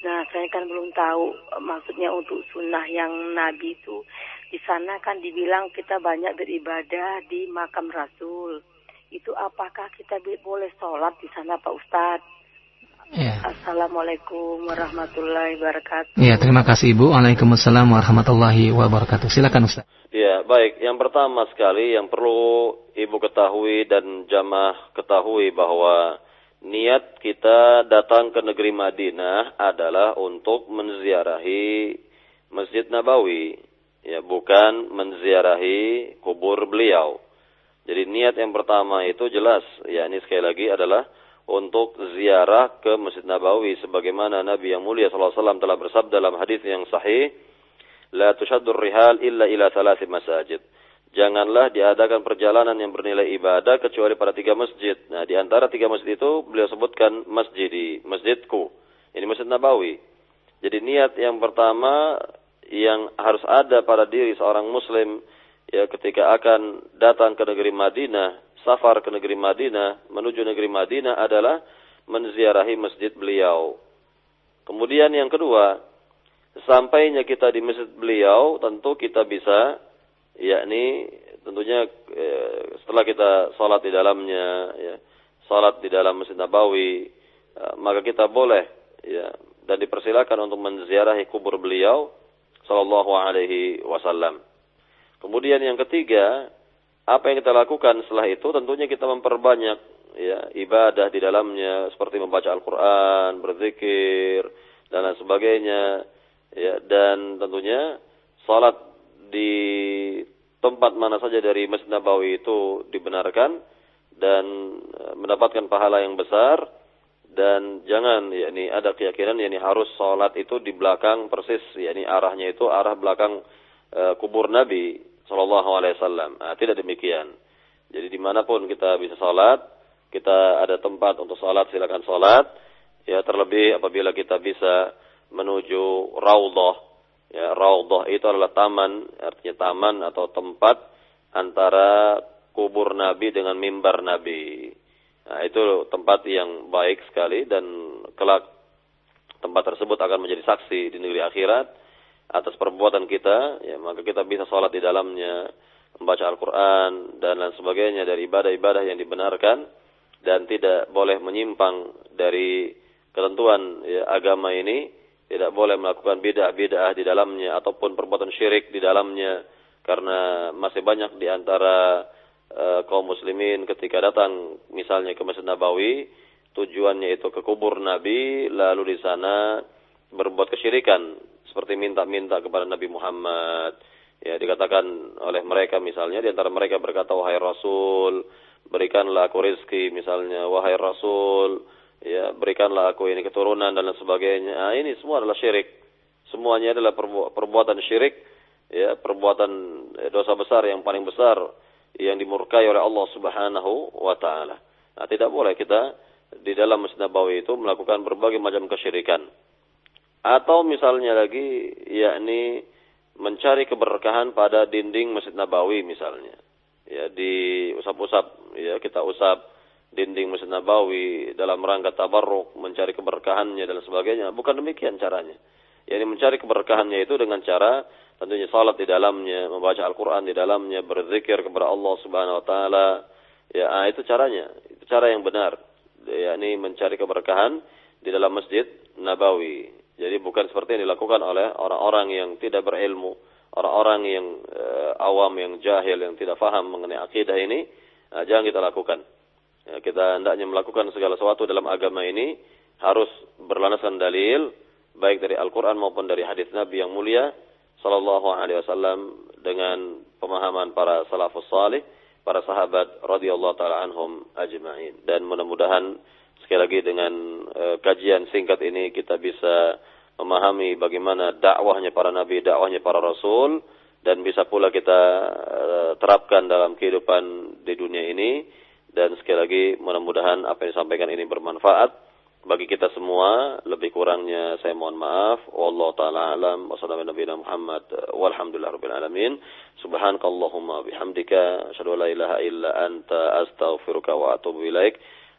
Nah, saya kan belum tahu maksudnya untuk sunnah yang Nabi itu di sana kan dibilang kita banyak beribadah di makam Rasul. Itu apakah kita boleh sholat di sana Pak Ustadz? Ya. Assalamualaikum warahmatullahi wabarakatuh. Ya, terima kasih Ibu. Waalaikumsalam warahmatullahi wabarakatuh. Silakan Ustaz. Ya, baik. Yang pertama sekali yang perlu Ibu ketahui dan jamaah ketahui bahwa niat kita datang ke negeri Madinah adalah untuk menziarahi Masjid Nabawi, ya bukan menziarahi kubur beliau. Jadi niat yang pertama itu jelas, ya ini sekali lagi adalah untuk ziarah ke Masjid Nabawi sebagaimana Nabi yang mulia SAW telah bersabda dalam hadis yang sahih, "La tushaddur rihal illa ila thalathi masajid." janganlah diadakan perjalanan yang bernilai ibadah kecuali pada tiga masjid. Nah, di antara tiga masjid itu beliau sebutkan masjid di masjidku. Ini Masjid Nabawi. Jadi niat yang pertama yang harus ada pada diri seorang muslim ya ketika akan datang ke negeri Madinah, safar ke negeri Madinah, menuju negeri Madinah adalah menziarahi masjid beliau. Kemudian yang kedua, sampainya kita di masjid beliau, tentu kita bisa yakni tentunya eh, setelah kita salat di dalamnya ya salat di dalam Masjid Nabawi eh, maka kita boleh ya dan dipersilakan untuk menziarahi kubur beliau sallallahu alaihi wasallam. Kemudian yang ketiga, apa yang kita lakukan setelah itu tentunya kita memperbanyak ya ibadah di dalamnya seperti membaca Al-Qur'an, berzikir dan lain sebagainya ya dan tentunya salat di tempat mana saja dari Masjid Nabawi itu dibenarkan dan e, mendapatkan pahala yang besar dan jangan yakni ada keyakinan yakni harus sholat itu di belakang persis yakni arahnya itu arah belakang e, kubur Nabi Shallallahu Alaihi Wasallam. Nah, tidak demikian. Jadi di mana pun kita bisa sholat, kita ada tempat untuk sholat silakan sholat. Ya terlebih apabila kita bisa menuju raudhah Ya, raudhah itu adalah taman, artinya taman atau tempat antara kubur Nabi dengan mimbar Nabi. Nah, itu tempat yang baik sekali dan kelak tempat tersebut akan menjadi saksi di negeri akhirat atas perbuatan kita, ya maka kita bisa sholat di dalamnya, membaca Al-Quran dan lain sebagainya dari ibadah-ibadah yang dibenarkan dan tidak boleh menyimpang dari ketentuan ya, agama ini. Tidak boleh melakukan bid'ah-bid'ah di dalamnya ataupun perbuatan syirik di dalamnya karena masih banyak di antara uh, kaum muslimin ketika datang misalnya ke Masjid Nabawi tujuannya itu ke kubur Nabi lalu di sana berbuat kesyirikan seperti minta-minta kepada Nabi Muhammad ya dikatakan oleh mereka misalnya di antara mereka berkata wahai Rasul berikanlah aku rezeki misalnya wahai Rasul ya berikanlah aku ini keturunan dan lain sebagainya. Nah, ini semua adalah syirik. Semuanya adalah perbu perbuatan syirik, ya perbuatan eh, dosa besar yang paling besar yang dimurkai oleh Allah Subhanahu wa taala. Nah, tidak boleh kita di dalam Masjid Nabawi itu melakukan berbagai macam kesyirikan. Atau misalnya lagi yakni mencari keberkahan pada dinding Masjid Nabawi misalnya. Ya di usap-usap ya kita usap dinding Masjid Nabawi dalam rangka tabarruk, mencari keberkahannya dan sebagainya. Bukan demikian caranya. Yani mencari keberkahannya itu dengan cara tentunya salat di dalamnya, membaca Al-Qur'an di dalamnya, berzikir kepada Allah Subhanahu wa taala. Ya, ah, itu caranya. Itu cara yang benar. yakni mencari keberkahan di dalam Masjid Nabawi. Jadi bukan seperti yang dilakukan oleh orang-orang yang tidak berilmu, orang-orang yang uh, awam, yang jahil, yang tidak faham mengenai akidah ini. Nah, jangan kita lakukan. Ya, kita hendaknya melakukan segala sesuatu dalam agama ini harus berlandaskan dalil baik dari Al-Qur'an maupun dari hadis Nabi yang mulia sallallahu alaihi wasallam dengan pemahaman para salafus salih, para sahabat radhiyallahu taala anhum ajma'in. Dan mudah-mudahan sekali lagi dengan uh, kajian singkat ini kita bisa memahami bagaimana dakwahnya para nabi, dakwahnya para rasul dan bisa pula kita uh, terapkan dalam kehidupan di dunia ini dan sekali lagi mudah-mudahan apa yang disampaikan ini bermanfaat bagi kita semua. Lebih kurangnya saya mohon maaf. Wallahu taala alam wa sallallahu nabiyana Muhammad walhamdulillah rabbil alamin. Subhanakallahumma bihamdika asyhadu an la ilaha illa anta astaghfiruka wa atubu